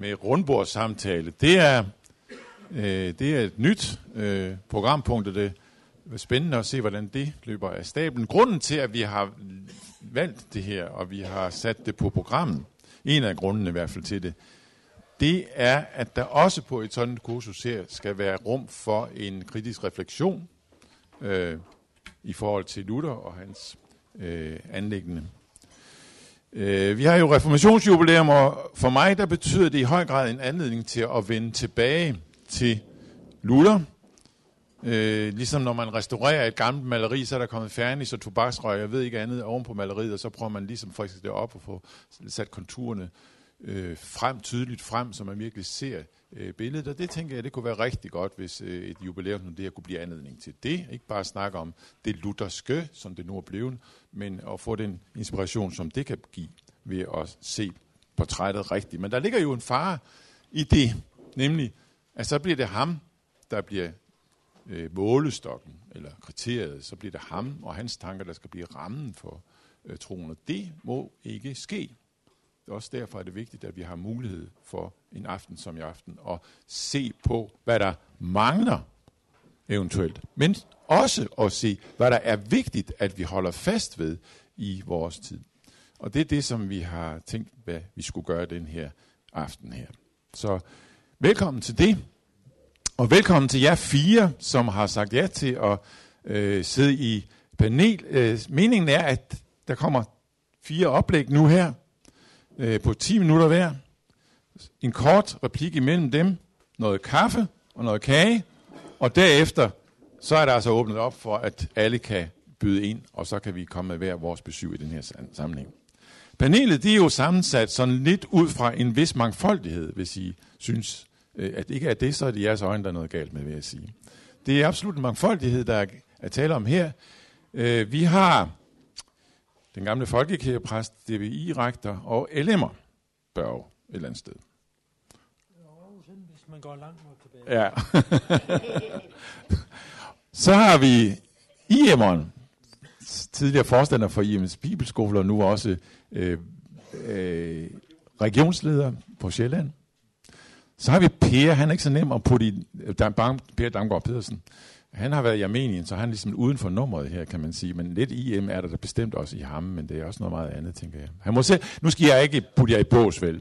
med rundbordssamtale. Det er, øh, det er et nyt øh, programpunkt, og det er spændende at se, hvordan det løber af stablen. Grunden til, at vi har valgt det her, og vi har sat det på programmet, en af grundene i hvert fald til det, det er, at der også på et sådan kursus her skal være rum for en kritisk refleksion øh, i forhold til Luther og hans øh, anlæggende. Øh, vi har jo reformationsjubilæum, og for mig der betyder det i høj grad en anledning til at vende tilbage til Luther. Øh, ligesom når man restaurerer et gammelt maleri, så er der kommet fernis og tobaksrøg, jeg ved ikke andet, oven på maleriet, og så prøver man ligesom faktisk det op og få sat konturerne øh, frem, tydeligt frem, så man virkelig ser øh, billedet. Og det tænker jeg, det kunne være rigtig godt, hvis øh, et jubilæum som det her kunne blive anledning til det. Ikke bare snakke om det lutherske, som det nu er blevet, men at få den inspiration, som det kan give ved at se portrættet rigtigt. Men der ligger jo en fare i det, nemlig, at så bliver det ham, der bliver øh, målestokken, eller kriteriet, så bliver det ham og hans tanker, der skal blive rammen for øh, troen. Og det må ikke ske. Også derfor er det vigtigt, at vi har mulighed for en aften som i aften at se på, hvad der mangler eventuelt, men også at se, hvad der er vigtigt, at vi holder fast ved i vores tid. Og det er det, som vi har tænkt, hvad vi skulle gøre den her aften her. Så velkommen til det, og velkommen til jer fire, som har sagt ja til at øh, sidde i panel. Øh, meningen er, at der kommer fire oplæg nu her, øh, på 10 minutter hver. En kort replik imellem dem, noget kaffe og noget kage, og derefter så er der altså åbnet op for, at alle kan byde ind, og så kan vi komme med hver vores besøg i den her sammenhæng. Panelet det er jo sammensat sådan lidt ud fra en vis mangfoldighed, hvis I synes, øh, at ikke er det, så er det jeres øjne, der er noget galt med, vil jeg sige. Det er absolut en mangfoldighed, der er tale om her. Øh, vi har den gamle folkekirkepræst, DVI-rektor og LM'er Børge et eller andet sted. Hvis man går langt nok tilbage. Ja. Så har vi IM'eren, tidligere forstander for IM's Bibelskole, og nu også øh, øh, regionsleder på Sjælland. Så har vi Per, han er ikke så nem at putte i, Per Damgaard Pedersen. Han har været i Armenien, så han er ligesom uden for nummeret her, kan man sige. Men lidt IM er der, der bestemt også i ham, men det er også noget meget andet, tænker jeg. Han må se, nu skal jeg ikke putte jer i bås, vel.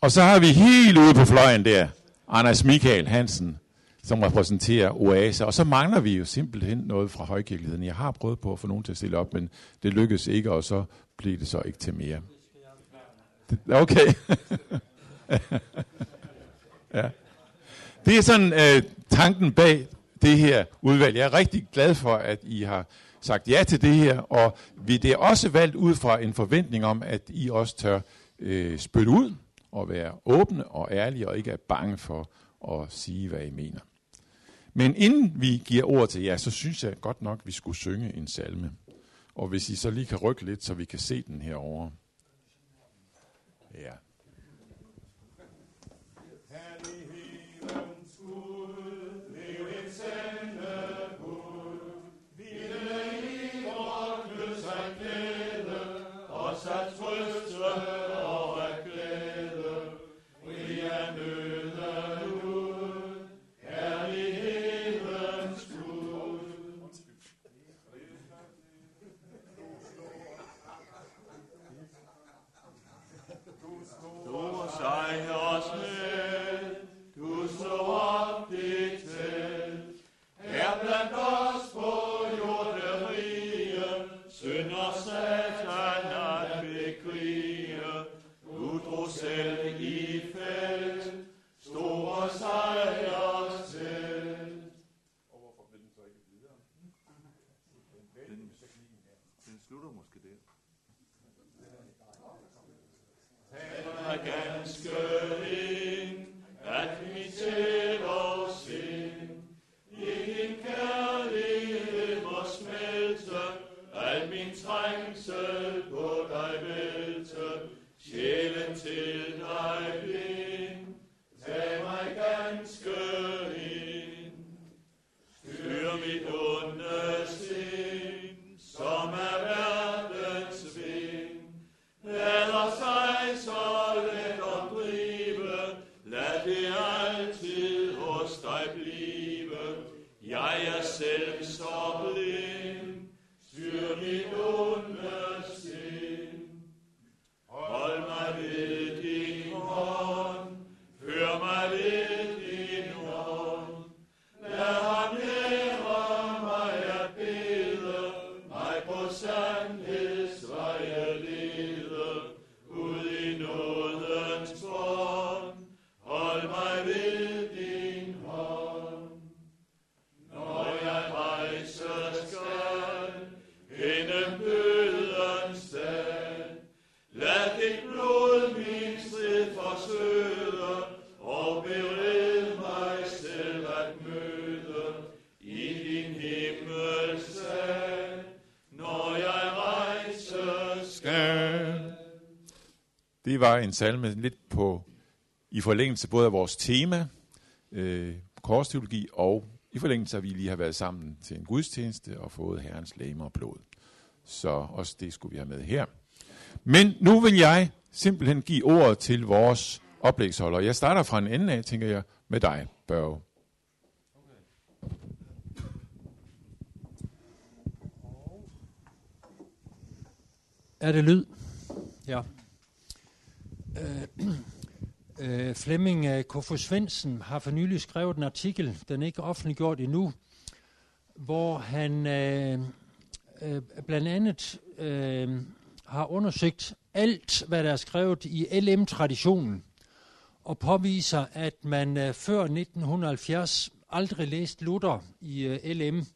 Og så har vi helt ude på fløjen der, Anders Michael Hansen, som repræsenterer Oase. Og så mangler vi jo simpelthen noget fra højkirkeligheden. Jeg har prøvet på at få nogen til at stille op, men det lykkedes ikke, og så blev det så ikke til mere. Okay. ja. Det er sådan øh, tanken bag det her udvalg. Jeg er rigtig glad for, at I har sagt ja til det her, og vi det er også valgt ud fra en forventning om, at I også tør øh, spytte ud og være åbne og ærlige og ikke er bange for at sige, hvad I mener. Men inden vi giver ord til jer, så synes jeg godt nok, at vi skulle synge en salme. Og hvis I så lige kan rykke lidt, så vi kan se den herovre. Ja. against girding at. Salme lidt på i forlængelse både af vores tema, øh, korsteologi, og i forlængelse af, at vi lige har været sammen til en gudstjeneste og fået Herrens læme og blod. Så også det skulle vi have med her. Men nu vil jeg simpelthen give ordet til vores oplægsholder. Jeg starter fra en ende af, tænker jeg, med dig, Børge. Er det lyd? Ja. Øh, øh, Flemming øh, Svendsen har for nylig skrevet en artikel, den er ikke offentliggjort endnu, hvor han øh, øh, blandt andet øh, har undersøgt alt, hvad der er skrevet i LM-traditionen, og påviser, at man øh, før 1970 aldrig læste Luther i øh, LM.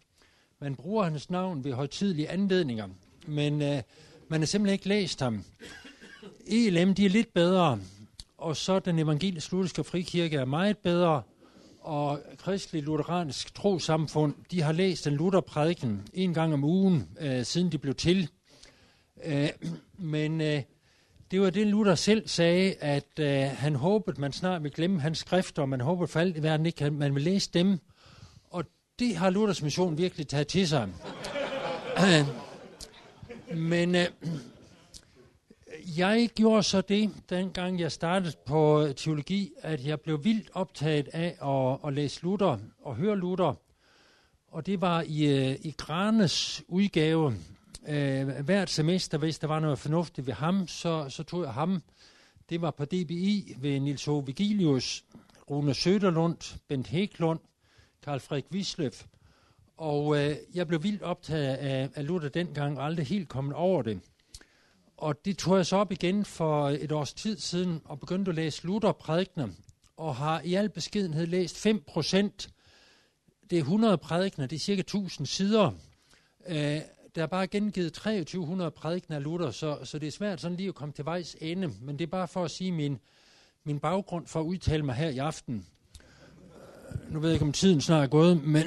Man bruger hans navn ved højtidlige anledninger, men øh, man har simpelthen ikke læst ham. ELM, de er lidt bedre, og så den evangelisk lutherske frikirke er meget bedre, og kristelig lutheransk trosamfund, de har læst en Lutherprædiken en gang om ugen, øh, siden de blev til. Øh, men øh, det var det, Luther selv sagde, at øh, han håbede, man snart ville glemme hans skrifter, og man håbede for alt i verden ikke, at man vil læse dem. Og det har Luthers mission virkelig taget til sig. Men øh, jeg gjorde så det, dengang jeg startede på øh, teologi, at jeg blev vildt optaget af at, at læse Luther og høre Luther. Og det var i, øh, i Granes udgave. Øh, hvert semester, hvis der var noget fornuftigt ved ham, så, så tog jeg ham. Det var på DBI ved Nils H. Vigilius, Rune Søderlund, Bent Heklund, Karl Frederik Wisløf. Og øh, jeg blev vildt optaget af, af Luther dengang, og aldrig helt kommet over det. Og det tog jeg så op igen for et års tid siden, og begyndte at læse Luther-prædikner, og har i al beskedenhed læst 5 procent. Det er 100 prædikner, det er cirka 1000 sider. Øh, der er bare gengivet 2300 prædikner af Luther, så, så det er svært sådan lige at komme til vejs ende, men det er bare for at sige min, min baggrund for at udtale mig her i aften. Øh, nu ved jeg ikke, om tiden snart er gået, men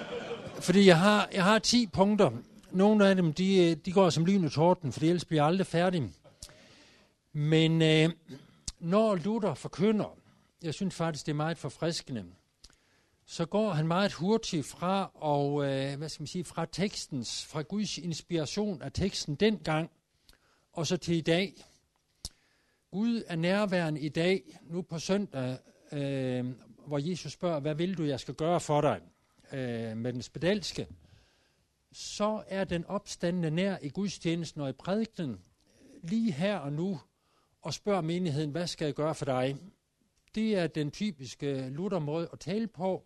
fordi jeg har, jeg har 10 punkter. Nogle af dem, de, øh, de går som lyn i torden, for ellers bliver jeg aldrig færdig. Men øh, når Luther forkynder, jeg synes faktisk, det er meget forfriskende, så går han meget hurtigt fra, og, øh, hvad skal man sige, fra tekstens, fra Guds inspiration af teksten dengang, og så til i dag. Gud er nærværende i dag, nu på søndag, øh, hvor Jesus spørger, hvad vil du, jeg skal gøre for dig? øh, med den spedalske, så er den opstandende nær i gudstjenesten og i prædikten øh, lige her og nu og spørger menigheden, hvad skal jeg gøre for dig? Det er den typiske øh, Luther-måde at tale på.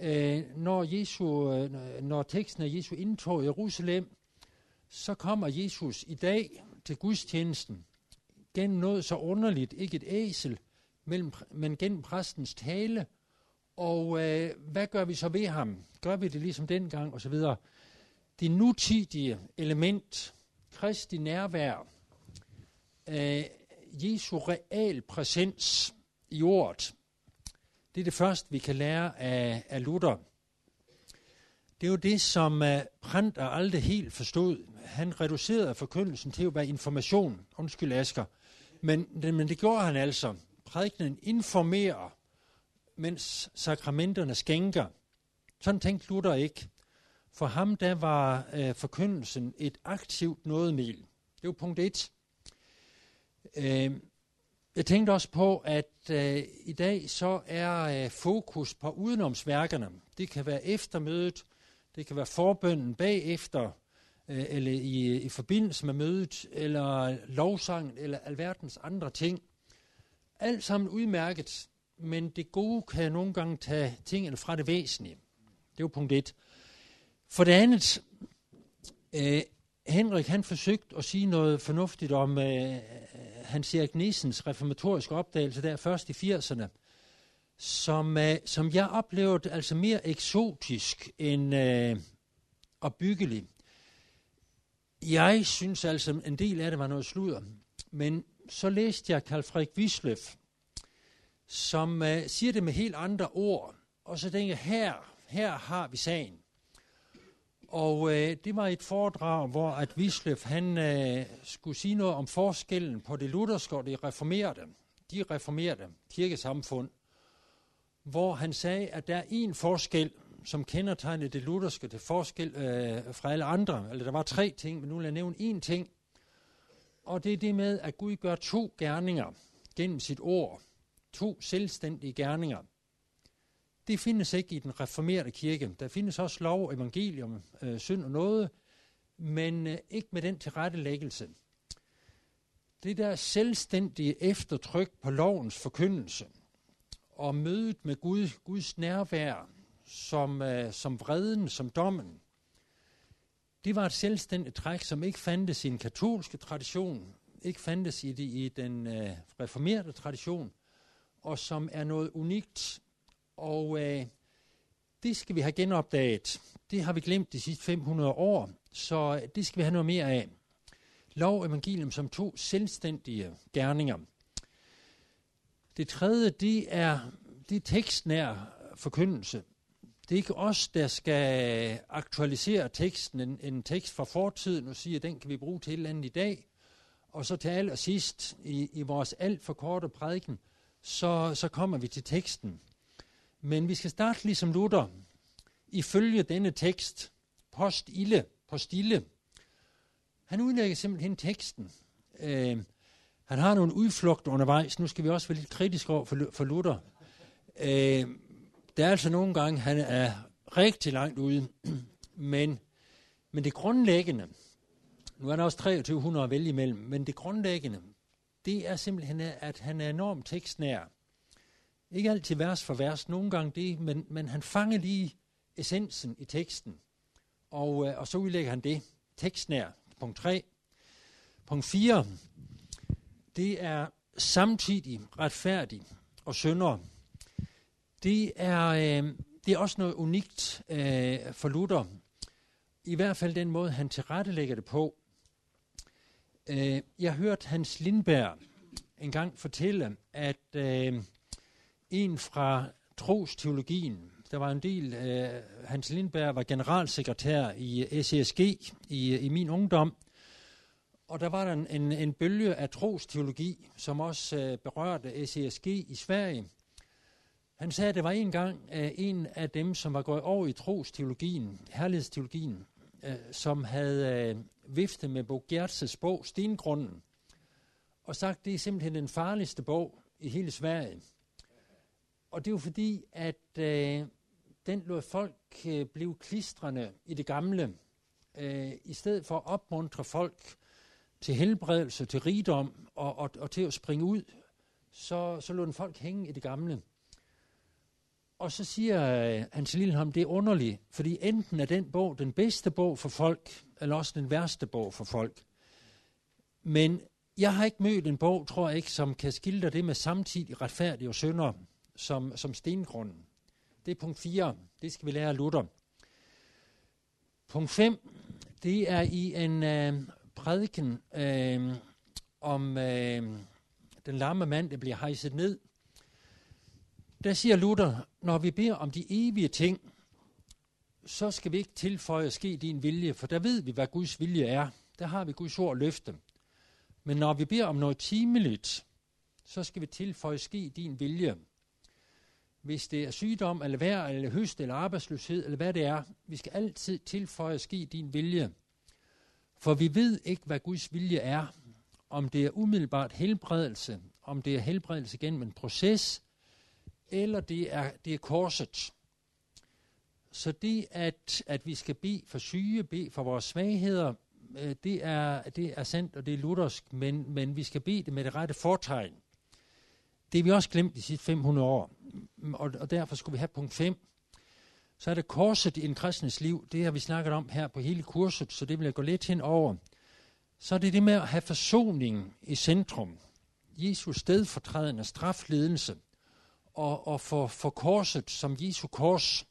Øh, når, Jesu, øh, når teksten af Jesu indtog i Jerusalem, så kommer Jesus i dag til gudstjenesten gennem noget så underligt, ikke et æsel, mellem, men gennem præstens tale, og øh, hvad gør vi så ved ham? Gør vi det ligesom dengang, og så videre. Det nutidige element, Kristi nærvær, øh, Jesu real præsens i ordet, det er det første, vi kan lære af, af Luther. Det er jo det, som øh, uh, Printer aldrig helt forstod. Han reducerede forkyndelsen til at være information. Undskyld, Asger. Men, men det gjorde han altså. Prædikenen informerer mens sakramenterne skænker. Sådan tænkte Luther ikke. For ham der var øh, forkyndelsen et aktivt nådemiddel. Det var punkt 1. Øh, jeg tænkte også på, at øh, i dag så er øh, fokus på udenomsværkerne. Det kan være eftermødet, det kan være forbønden bagefter, øh, eller i, i forbindelse med mødet, eller lovsangen, eller alverdens andre ting. Alt sammen udmærket men det gode kan nogle gange tage tingene fra det væsentlige. Det er punkt et. For det andet, øh, Henrik han forsøgte at sige noget fornuftigt om øh, øh Hans Erik Nissens reformatoriske opdagelse der først i 80'erne, som, øh, som jeg oplevede altså mere eksotisk end øh, opbyggelig. Jeg synes altså, en del af det var noget sludder, men så læste jeg Karl Frederik Wisløff, som øh, siger det med helt andre ord. Og så tænker jeg, her, her har vi sagen. Og øh, det var et foredrag, hvor at Wisløf han øh, skulle sige noget om forskellen på det lutherske og det reformerede, de reformerede kirkesamfund, hvor han sagde, at der er en forskel, som kendetegnede det lutherske til forskel øh, fra alle andre. Eller der var tre ting, men nu vil jeg nævne én ting. Og det er det med, at Gud gør to gerninger gennem sit ord. To selvstændige gerninger. Det findes ikke i den reformerede kirke. Der findes også lov, evangelium, øh, synd og noget, men øh, ikke med den tilrettelæggelse. Det der selvstændige eftertryk på lovens forkyndelse og mødet med Gud, Guds nærvær, som, øh, som vreden, som dommen, det var et selvstændigt træk, som ikke fandtes i den katolske tradition, ikke fandtes i, det, i den øh, reformerede tradition, og som er noget unikt og øh, det skal vi have genopdaget. Det har vi glemt de sidste 500 år, så det skal vi have noget mere af. Lov og evangelium som to selvstændige gerninger. Det tredje, det er, det er tekstnær forkyndelse. Det er ikke os, der skal aktualisere teksten, en, en tekst fra fortiden, og sige, at den kan vi bruge til et eller andet i dag. Og så til allersidst, i, i vores alt for korte prædiken, så, så kommer vi til teksten. Men vi skal starte ligesom Luther, ifølge denne tekst, post ille, postille. Han udlægger simpelthen teksten. Øh, han har nogle udflugter undervejs. Nu skal vi også være lidt kritiske over for, for Luther. Øh, der er altså nogle gange, han er rigtig langt ude. men, men det grundlæggende, nu er der også 2300 at vælge imellem, men det grundlæggende, det er simpelthen, at han er enormt tekstnær. Ikke altid vers for vers, nogle gange det, men, men han fanger lige essensen i teksten. Og, øh, og så udlægger han det. Tekstnær, punkt 3. Punkt 4, det er samtidig retfærdig og synder. Det er, øh, det er også noget unikt øh, for Luther. I hvert fald den måde, han tilrettelægger det på. Øh, jeg hørte Hans Lindberg engang fortælle, at øh, en fra trosteologien. Der var en del, øh, Hans Lindberg var generalsekretær i SESG i, i min ungdom, og der var der en, en, en bølge af trosteologi, som også øh, berørte SESG i Sverige. Han sagde, at det var en gang øh, en af dem, som var gået over i trosteologien, herlighedsteologien, øh, som havde øh, viftet med Bo Gertses bog Stengrunden, og sagt, det er simpelthen den farligste bog i hele Sverige. Og det er jo fordi, at øh, den lod folk øh, blive klistrende i det gamle, øh, i stedet for at opmuntre folk til helbredelse, til rigdom og, og, og til at springe ud, så, så lod den folk hænge i det gamle. Og så siger øh, Hans Lilleholm, det er underligt, fordi enten er den bog den bedste bog for folk, eller også den værste bog for folk. Men jeg har ikke mødt en bog, tror jeg ikke, som kan skildre det med samtidig retfærdig og synder som, som stengrunden. Det er punkt 4. Det skal vi lære af Luther. Punkt 5. Det er i en øh, prædiken øh, om øh, den lamme mand, der bliver hejset ned. Der siger Luther, når vi beder om de evige ting, så skal vi ikke tilføje at ske din vilje, for der ved vi, hvad Guds vilje er. Der har vi Guds ord løfte. Men når vi beder om noget timeligt, så skal vi tilføje ske din vilje hvis det er sygdom, eller vejr, eller høst, eller arbejdsløshed, eller hvad det er. Vi skal altid tilføje at ske din vilje. For vi ved ikke, hvad Guds vilje er. Om det er umiddelbart helbredelse, om det er helbredelse gennem en proces, eller det er, det er korset. Så det, at, at vi skal bede for syge, bede for vores svagheder, øh, det er, det er sandt, og det er luthersk, men, men vi skal bede det med det rette fortegn. Det vi også glemt de sidste 500 år, mm, og, og derfor skulle vi have punkt 5. Så er det korset i en kristnes liv. Det har vi snakket om her på hele kurset, så det vil jeg gå lidt hen over. Så er det det med at have forsoning i centrum. Jesus stedfortrædende strafledelse. Og, og for, for korset som Jesu kors.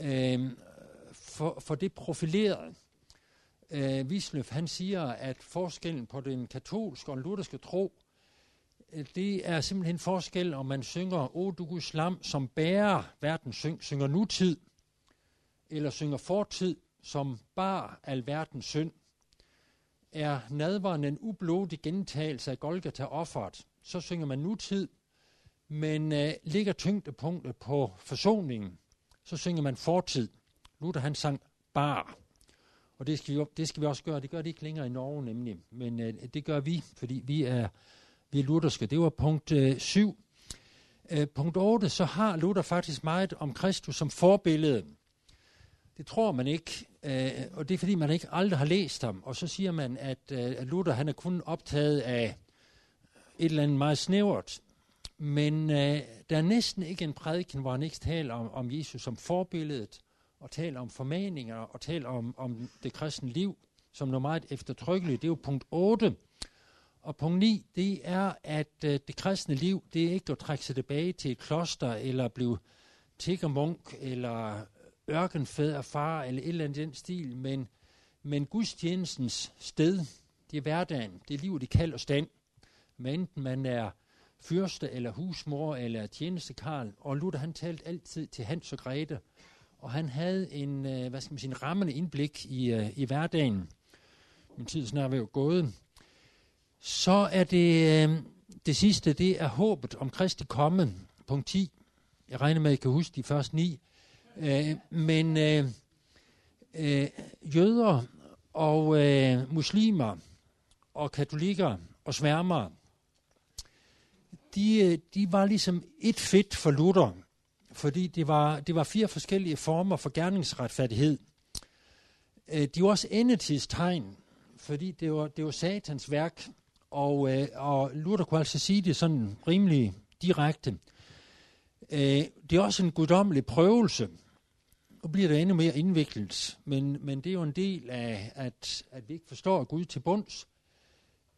Øh, for, for det profileret. Øh, Wisløf, han siger, at forskellen på den katolske og lutherske tro Øh, det er simpelthen forskel, om man synger O du Guds lam, som bærer verden, syng, synger nutid, eller synger fortid, som bar al verdens synd, er nadveren en ublodig gentagelse af Golgata-offeret, så synger man nutid, men øh, ligger tyngdepunktet på forsoningen, så synger man fortid. Luther han sang bar. Og det skal, vi, det skal vi også gøre. Det gør det ikke længere i Norge nemlig. Men øh, det gør vi, fordi vi er, vi lutherske. Det var punkt 7. Øh, øh, punkt 8, så har Luther faktisk meget om Kristus som forbillede. Det tror man ikke, øh, og det er fordi, man ikke aldrig har læst ham. Og så siger man, at øh, Luther han er kun optaget af et eller andet meget snævert. Men øh, der er næsten ikke en prædiken, hvor han ikke taler om, om Jesus som forbilledet, og taler om formaninger, og taler om, om det kristne liv, som noget meget eftertrykkeligt. Det er jo punkt 8. Og punkt 9, det er, at øh, det kristne liv, det er ikke at trække sig tilbage til et kloster, eller blive tiggermunk, eller ørkenfædre far, eller et eller andet den stil, men, men gudstjenestens sted, det er hverdagen, det er livet i kald og stand. Men enten man er fyrste, eller husmor, eller tjenestekarl, og Luther han talte altid til Hans og Grete, og han havde en, øh, hvad skal man sige, en rammende indblik i, øh, i hverdagen. Min tid snart ved gået. Så er det øh, det sidste, det er håbet om Kristi komme, punkt 10. Jeg regner med, at I kan huske de første ni. Øh, men uh, uh, jøder og muslimer og katolikker og sværmere, de, de var ligesom et fedt for Luther fordi det var, det var fire forskellige former for gerningsretfærdighed. De var også endetidstegn, fordi det var, det var satans værk, og, øh, og Luther kunne altså sige det sådan rimelig direkte. Øh, det er også en guddommelig prøvelse. Nu bliver det endnu mere indviklet, men, men det er jo en del af, at, at vi ikke forstår Gud til bunds.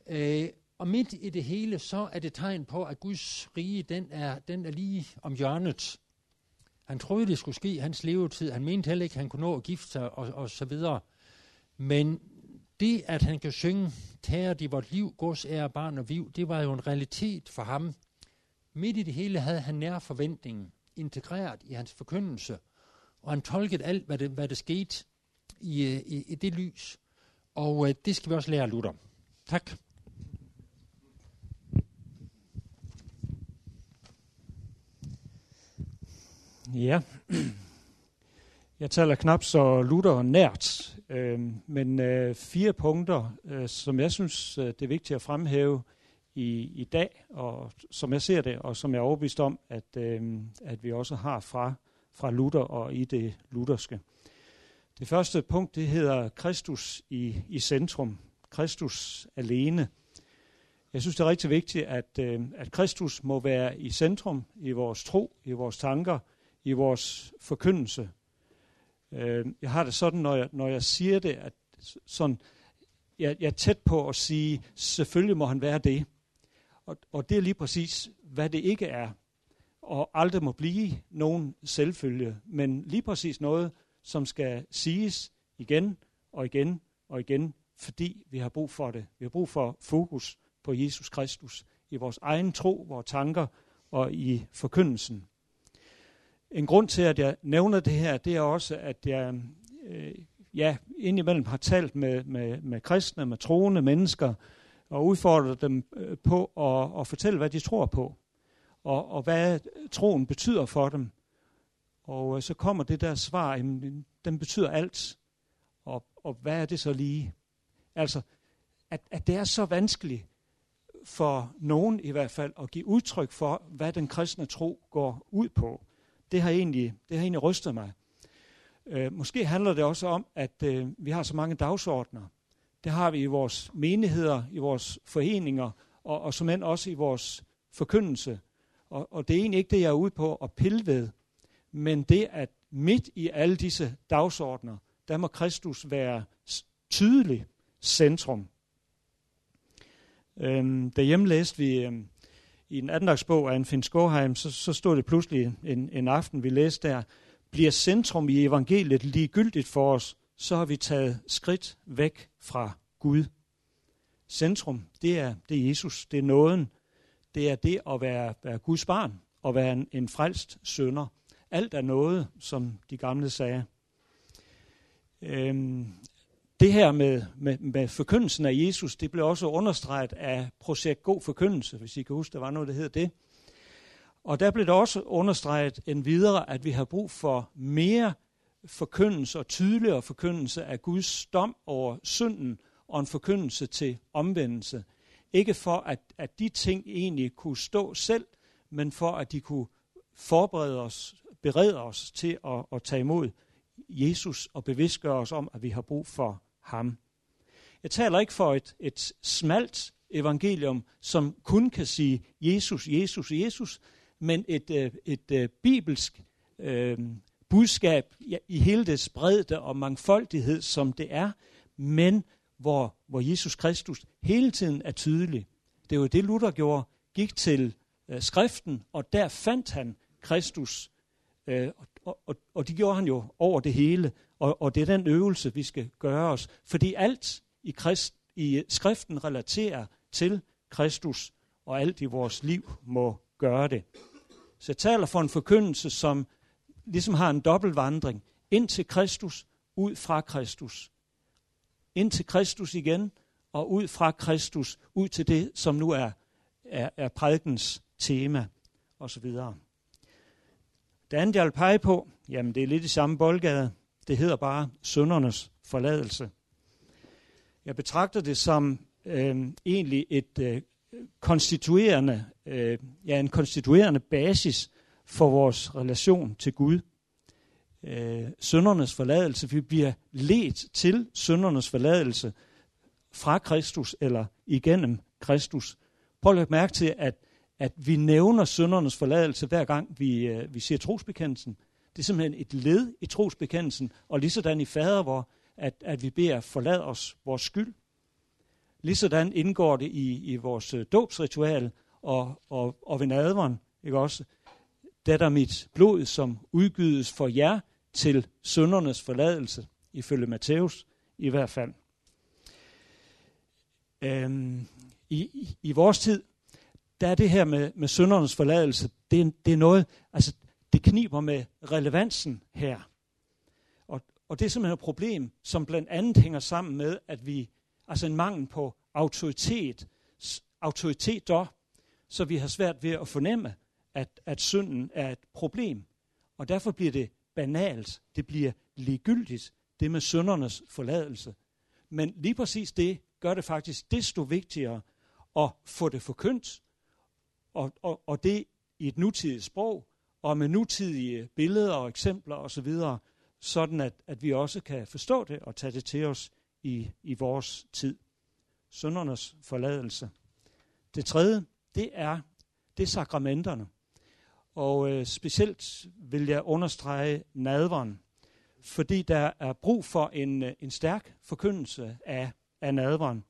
Øh, og midt i det hele, så er det tegn på, at Guds rige, den er, den er lige om hjørnet. Han troede, det skulle ske i hans levetid. Han mente heller ikke, at han kunne nå at gifte sig og, og så videre. Men det, at han kan synge, tager de vort liv, gods, ære, barn og viv, det var jo en realitet for ham. Midt i det hele havde han nær forventningen integreret i hans forkyndelse, og han tolkede alt, hvad det, hvad det skete i, i, i det lys. Og øh, det skal vi også lære Luther. Tak. Ja, jeg taler knap så Luther nært, øh, men øh, fire punkter, øh, som jeg synes, øh, det er vigtigt at fremhæve i, i dag, og som jeg ser det, og som jeg er overbevist om, at, øh, at vi også har fra, fra Luther og i det lutherske. Det første punkt, det hedder Kristus i, i centrum. Kristus alene. Jeg synes, det er rigtig vigtigt, at, øh, at Kristus må være i centrum i vores tro, i vores tanker, i vores forkyndelse. Øh, jeg har det sådan, når jeg, når jeg siger det, at sådan, jeg, jeg er tæt på at sige, selvfølgelig må han være det. Og, og det er lige præcis, hvad det ikke er. Og aldrig må blive nogen selvfølge, men lige præcis noget, som skal siges igen og igen og igen, fordi vi har brug for det. Vi har brug for fokus på Jesus Kristus i vores egen tro, vores tanker og i forkyndelsen. En grund til, at jeg nævner det her, det er også, at jeg øh, ja, indimellem har talt med, med, med kristne, med troende mennesker, og udfordret dem øh, på at, at fortælle, hvad de tror på, og, og hvad troen betyder for dem. Og øh, så kommer det der svar, jamen, den betyder alt. Og, og hvad er det så lige? Altså, at, at det er så vanskeligt for nogen i hvert fald at give udtryk for, hvad den kristne tro går ud på det har egentlig, det har egentlig rystet mig. Øh, måske handler det også om, at øh, vi har så mange dagsordner. Det har vi i vores menigheder, i vores foreninger, og, og som end også i vores forkyndelse. Og, og det er egentlig ikke det, jeg er ude på at pille ved, men det, at midt i alle disse dagsordner, der må Kristus være tydelig centrum. Øhm, derhjemme læste vi øhm, i en andagsbog af en Finn Skåheim, så, så stod det pludselig en, en aften, vi læste der, bliver centrum i evangeliet ligegyldigt for os, så har vi taget skridt væk fra Gud. Centrum, det er, det er Jesus, det er nåden, det er det at være, være Guds barn, og være en, en frelst sønder. Alt er noget, som de gamle sagde. Øhm, det her med, med, med forkyndelsen af Jesus, det blev også understreget af projekt God Forkyndelse, hvis I kan huske, der var noget, der hed det. Og der blev det også understreget en videre, at vi har brug for mere forkyndelse og tydeligere forkyndelse af Guds dom over synden og en forkyndelse til omvendelse. Ikke for, at, at de ting egentlig kunne stå selv, men for, at de kunne forberede os, berede os til at, at tage imod Jesus og bevidstgøre os om, at vi har brug for ham. Jeg taler ikke for et, et smalt evangelium, som kun kan sige Jesus, Jesus, Jesus, men et, øh, et, et bibelsk øh, budskab i hele det bredde og mangfoldighed, som det er, men hvor, hvor Jesus Kristus hele tiden er tydelig. Det var det, Luther gjorde, gik til øh, skriften, og der fandt han Kristus. Øh, og, og, og det gjorde han jo over det hele, og, og det er den øvelse, vi skal gøre os. Fordi alt i, krist, i skriften relaterer til Kristus, og alt i vores liv må gøre det. Så jeg taler for en forkyndelse, som ligesom har en dobbeltvandring. Ind til Kristus, ud fra Kristus. Ind til Kristus igen, og ud fra Kristus, ud til det, som nu er, er, er prædikens tema, osv. Det andet, jeg vil pege på, jamen det er lidt i samme boldgade. Det hedder bare søndernes forladelse. Jeg betragter det som øh, egentlig et øh, konstituerende, øh, ja, en konstituerende basis for vores relation til Gud. Øh, søndernes forladelse, vi bliver let til søndernes forladelse fra Kristus eller igennem Kristus. Prøv at lægge mærke til, at, at vi nævner søndernes forladelse hver gang vi, øh, vi siger trosbekendelsen. Det er simpelthen et led i trosbekendelsen, og lige sådan i fader, hvor at, at vi beder forlad os vores skyld. Ligesådan indgår det i, i vores øh, dåbsritual og, og, og ved nadveren, ikke også? Det er mit blod, som udgydes for jer til søndernes forladelse, ifølge Matthæus i hvert fald. Øhm, i, I vores tid, der er det her med, med søndernes forladelse, det er, det er noget, altså det kniber med relevansen her. Og, og det er simpelthen et problem, som blandt andet hænger sammen med, at vi altså en mangel på autoritet, autoritet dog, så vi har svært ved at fornemme, at, at synden er et problem. Og derfor bliver det banalt, det bliver ligegyldigt, det med syndernes forladelse. Men lige præcis det gør det faktisk desto vigtigere at få det forkyndt, og, og, og det i et nutidigt sprog, og med nutidige billeder og eksempler osv., sådan at, at vi også kan forstå det og tage det til os i, i vores tid. Søndernes forladelse. Det tredje, det er, det er sakramenterne. Og øh, specielt vil jeg understrege nadveren, fordi der er brug for en, øh, en stærk forkyndelse af, af nadveren.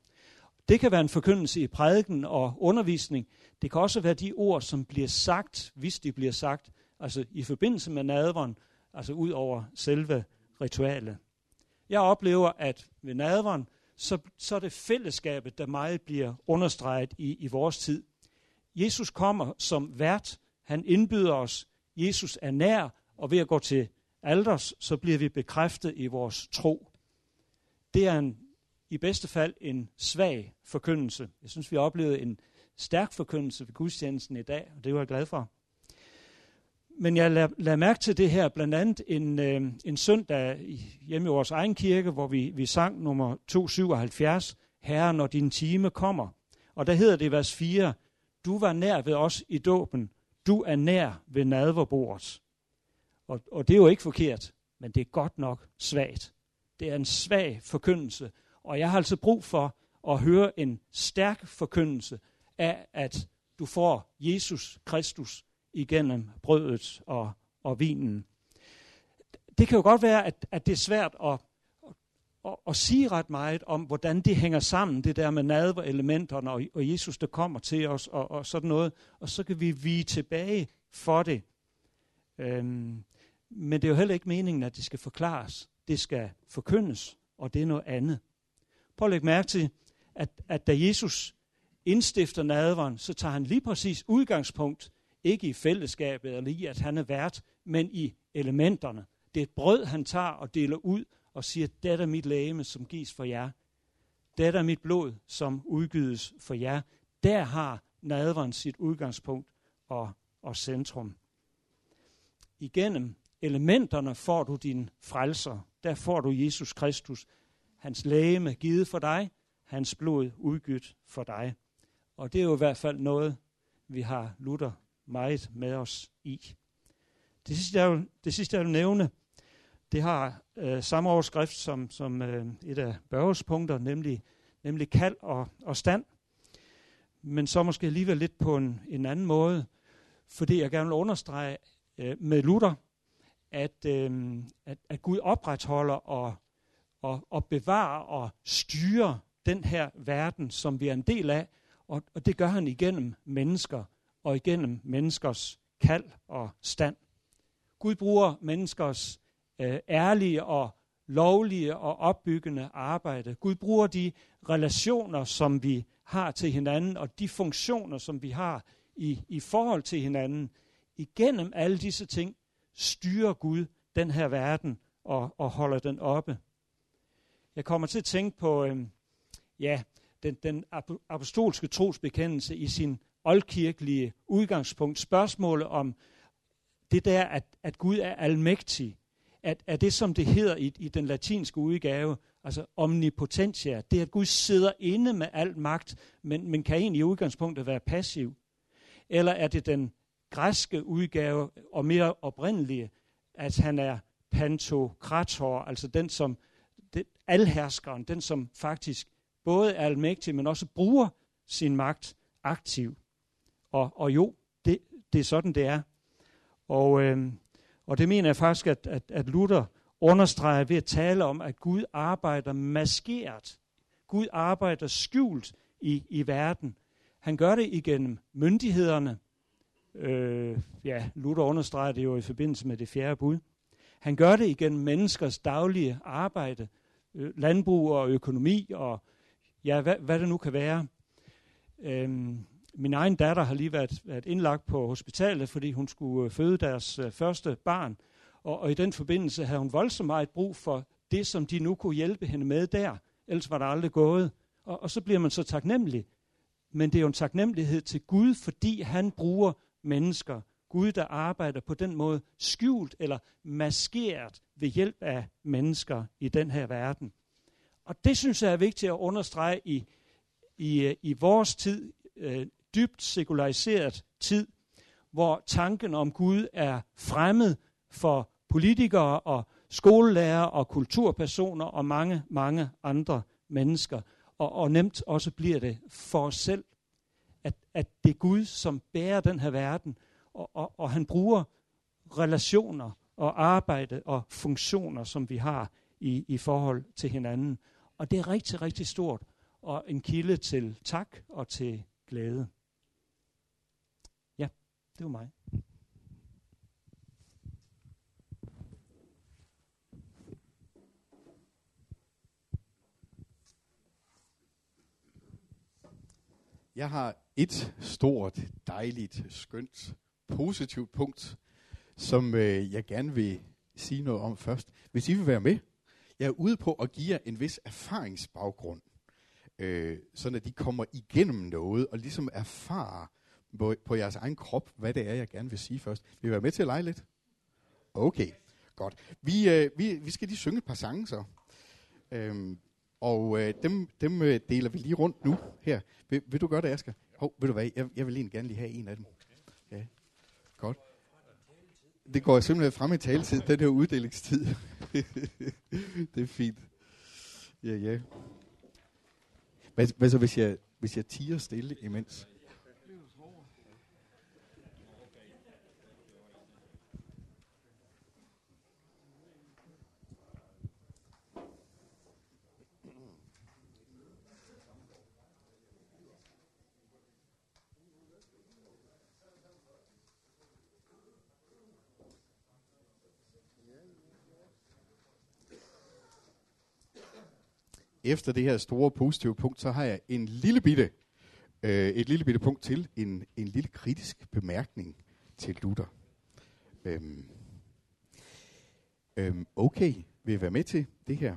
Det kan være en forkyndelse i prædiken og undervisning. Det kan også være de ord, som bliver sagt, hvis de bliver sagt, altså i forbindelse med nadveren, altså ud over selve ritualet. Jeg oplever, at ved nadveren, så, så er det fællesskabet, der meget bliver understreget i, i vores tid. Jesus kommer som vært, han indbyder os, Jesus er nær, og ved at gå til alders, så bliver vi bekræftet i vores tro. Det er en, i bedste fald en svag forkyndelse. Jeg synes, vi har oplevet en stærk forkyndelse ved gudstjenesten i dag, og det var jeg glad for. Men jeg lader, lader mærke til det her, blandt andet en, øh, en søndag hjemme i vores egen kirke, hvor vi, vi sang nummer 277, Herre, når din time kommer. Og der hedder det i vers 4, Du var nær ved os i dåben, du er nær ved nadverbordet. Og, og det er jo ikke forkert, men det er godt nok svagt. Det er en svag forkyndelse, og jeg har altså brug for at høre en stærk forkyndelse af, at du får Jesus Kristus igennem brødet og, og vinen. Det kan jo godt være, at, at det er svært at, at, at sige ret meget om, hvordan det hænger sammen, det der med nadverelementerne og, og Jesus, der kommer til os og, og sådan noget. Og så kan vi vige tilbage for det. Øhm, men det er jo heller ikke meningen, at det skal forklares. Det skal forkyndes, og det er noget andet. Prøv at lægge mærke til, at, at da Jesus indstifter nadveren, så tager han lige præcis udgangspunkt ikke i fællesskabet eller i, at han er vært, men i elementerne. Det er et brød, han tager og deler ud, og siger, dette er mit lægeme, som gives for jer. Dette er mit blod, som udgydes for jer. Der har nadveren sit udgangspunkt og, og centrum. Igennem elementerne får du din frelser. Der får du Jesus Kristus. Hans lægeme givet for dig, hans blod udgydt for dig. Og det er jo i hvert fald noget, vi har Luther meget med os i. Det sidste, jeg vil, det sidste, jeg vil nævne, det har øh, samme overskrift som, som øh, et af Børges punkter, nemlig, nemlig kald og, og stand. Men så måske alligevel lidt på en, en anden måde, fordi jeg gerne vil understrege øh, med Luther, at, øh, at, at Gud opretholder og, og, og bevare og styre den her verden, som vi er en del af, og, og det gør han igennem mennesker og igennem menneskers kald og stand. Gud bruger menneskers øh, ærlige og lovlige og opbyggende arbejde. Gud bruger de relationer, som vi har til hinanden, og de funktioner, som vi har i, i forhold til hinanden. Igennem alle disse ting styrer Gud den her verden og, og holder den oppe. Jeg kommer til at tænke på øh, ja, den, den apostolske trosbekendelse i sin oldkirkelige udgangspunkt. Spørgsmålet om det der, at, at Gud er almægtig, at, at det, som det hedder i, i den latinske udgave, altså omnipotentia, det er, at Gud sidder inde med al magt, men, men kan egentlig i udgangspunktet være passiv. Eller er det den græske udgave, og mere oprindelige, at han er pantokrator, altså den som, det, alherskeren, den som faktisk både er almægtig, men også bruger sin magt aktiv. Og, og jo, det, det er sådan, det er. Og, øh, og det mener jeg faktisk, at, at, at Luther understreger ved at tale om, at Gud arbejder maskeret. Gud arbejder skjult i, i verden. Han gør det igennem myndighederne. Øh, ja, Luther understreger det jo i forbindelse med det fjerde bud. Han gør det igennem menneskers daglige arbejde, øh, landbrug og økonomi og ja, hvad, hvad det nu kan være. Øhm, min egen datter har lige været, været indlagt på hospitalet, fordi hun skulle øh, føde deres øh, første barn. Og, og i den forbindelse havde hun voldsomt meget brug for det, som de nu kunne hjælpe hende med der. Ellers var der aldrig gået. Og, og så bliver man så taknemmelig. Men det er jo en taknemmelighed til Gud, fordi han bruger mennesker. Gud, der arbejder på den måde skjult eller maskeret ved hjælp af mennesker i den her verden. Og det synes jeg er vigtigt at understrege i, i, i vores tid, øh, dybt sekulariseret tid, hvor tanken om Gud er fremmed for politikere og skolelærer og kulturpersoner og mange, mange andre mennesker. Og, og nemt også bliver det for os selv, at, at det er Gud, som bærer den her verden, og, og, og han bruger relationer og arbejde og funktioner, som vi har i, i forhold til hinanden. Og det er rigtig, rigtig stort, og en kilde til tak og til glæde. Ja, det var mig. Jeg har et stort, dejligt, skønt, positivt punkt, som øh, jeg gerne vil sige noget om først. Hvis I vil være med, jeg er ude på at give jer en vis erfaringsbaggrund, øh, sådan at de kommer igennem noget og ligesom erfarer på, på jeres egen krop, hvad det er, jeg gerne vil sige først. Vil I være med til at lege lidt? Okay, godt. Vi, øh, vi, vi skal lige synge et par sange så. Øhm, og øh, dem, dem øh, deler vi lige rundt nu her. Vil, vil du gøre det, Asger? Hov, ved du hvad, jeg, jeg vil egentlig gerne lige have en af dem. Ja, godt. Det går simpelthen frem i taletid, den her uddelingstid. det er fint. Ja, ja. Hvad, hvad så, hvis jeg, hvis jeg tiger stille imens? Efter det her store positive punkt, så har jeg en lille bitte, øh, et lille bitte punkt til, en, en lille kritisk bemærkning til Luther. Øhm, øhm, okay, vil være med til det her.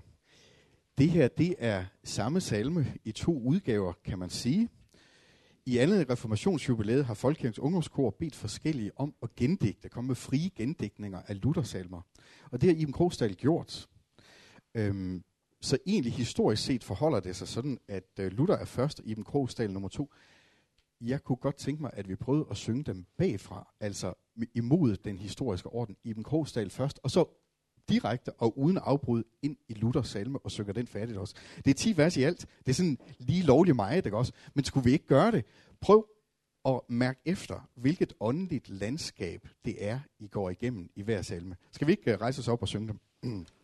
Det her, det er samme salme i to udgaver, kan man sige. I andet reformationsjubilæet har Folkekirkens Ungdomskor bedt forskellige om at gendigte, komme med frie gendækninger af Luthersalmer. Og det har Iben Krogsdal gjort. Øhm, så egentlig historisk set forholder det sig sådan, at øh, Luther er først, i Iben Krogsdal nummer to. Jeg kunne godt tænke mig, at vi prøvede at synge dem bagfra, altså imod den historiske orden. Iben Krogsdal først, og så direkte og uden afbrud ind i Luthers salme og synger den færdigt også. Det er 10 vers i alt. Det er sådan lige lovligt meget, ikke også? Men skulle vi ikke gøre det? Prøv at mærke efter, hvilket åndeligt landskab det er, I går igennem i hver salme. Skal vi ikke øh, rejse os op og synge dem?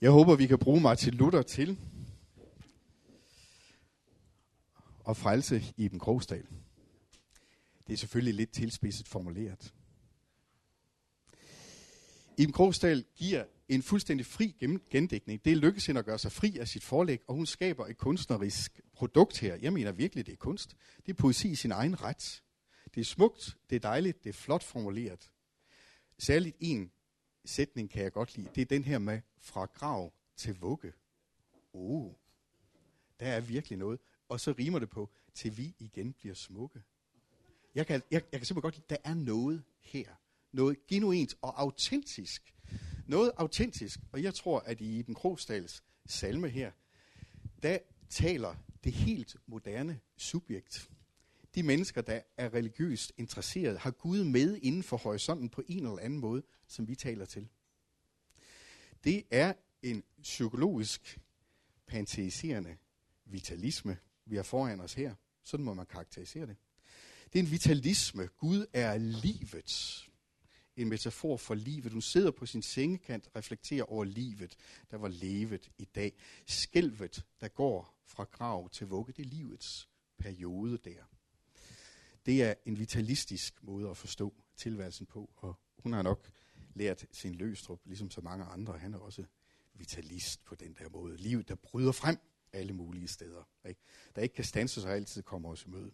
Jeg håber, vi kan bruge Martin Luther til at frelse Iben Krogsdal. Det er selvfølgelig lidt tilspidset formuleret. Iben Krogsdal giver en fuldstændig fri gendækning. Det lykkes hende at gøre sig fri af sit forlæg, og hun skaber et kunstnerisk produkt her. Jeg mener virkelig, det er kunst. Det er poesi i sin egen ret. Det er smukt, det er dejligt, det er flot formuleret. Særligt en sætning kan jeg godt lide. Det er den her med fra grav til vugge. Oh, der er virkelig noget. Og så rimer det på, til vi igen bliver smukke. Jeg kan, jeg, jeg kan simpelthen godt lide, der er noget her. Noget genuint og autentisk. Noget autentisk. Og jeg tror, at i Iben Krogsdals salme her, der taler det helt moderne subjekt. De mennesker, der er religiøst interesseret, har Gud med inden for horisonten på en eller anden måde, som vi taler til. Det er en psykologisk panteiserende vitalisme, vi har foran os her. Sådan må man karakterisere det. Det er en vitalisme. Gud er livet. En metafor for livet. Hun sidder på sin sengekant, reflekterer over livet, der var levet i dag. Skælvet, der går fra grav til vugge, det er livets periode der. Det er en vitalistisk måde at forstå tilværelsen på, og hun har nok lært sin løstrup, ligesom så mange andre. Han er også vitalist på den der måde. Livet, der bryder frem alle mulige steder. Ikke? Der ikke kan stanse sig altid kommer os i møde.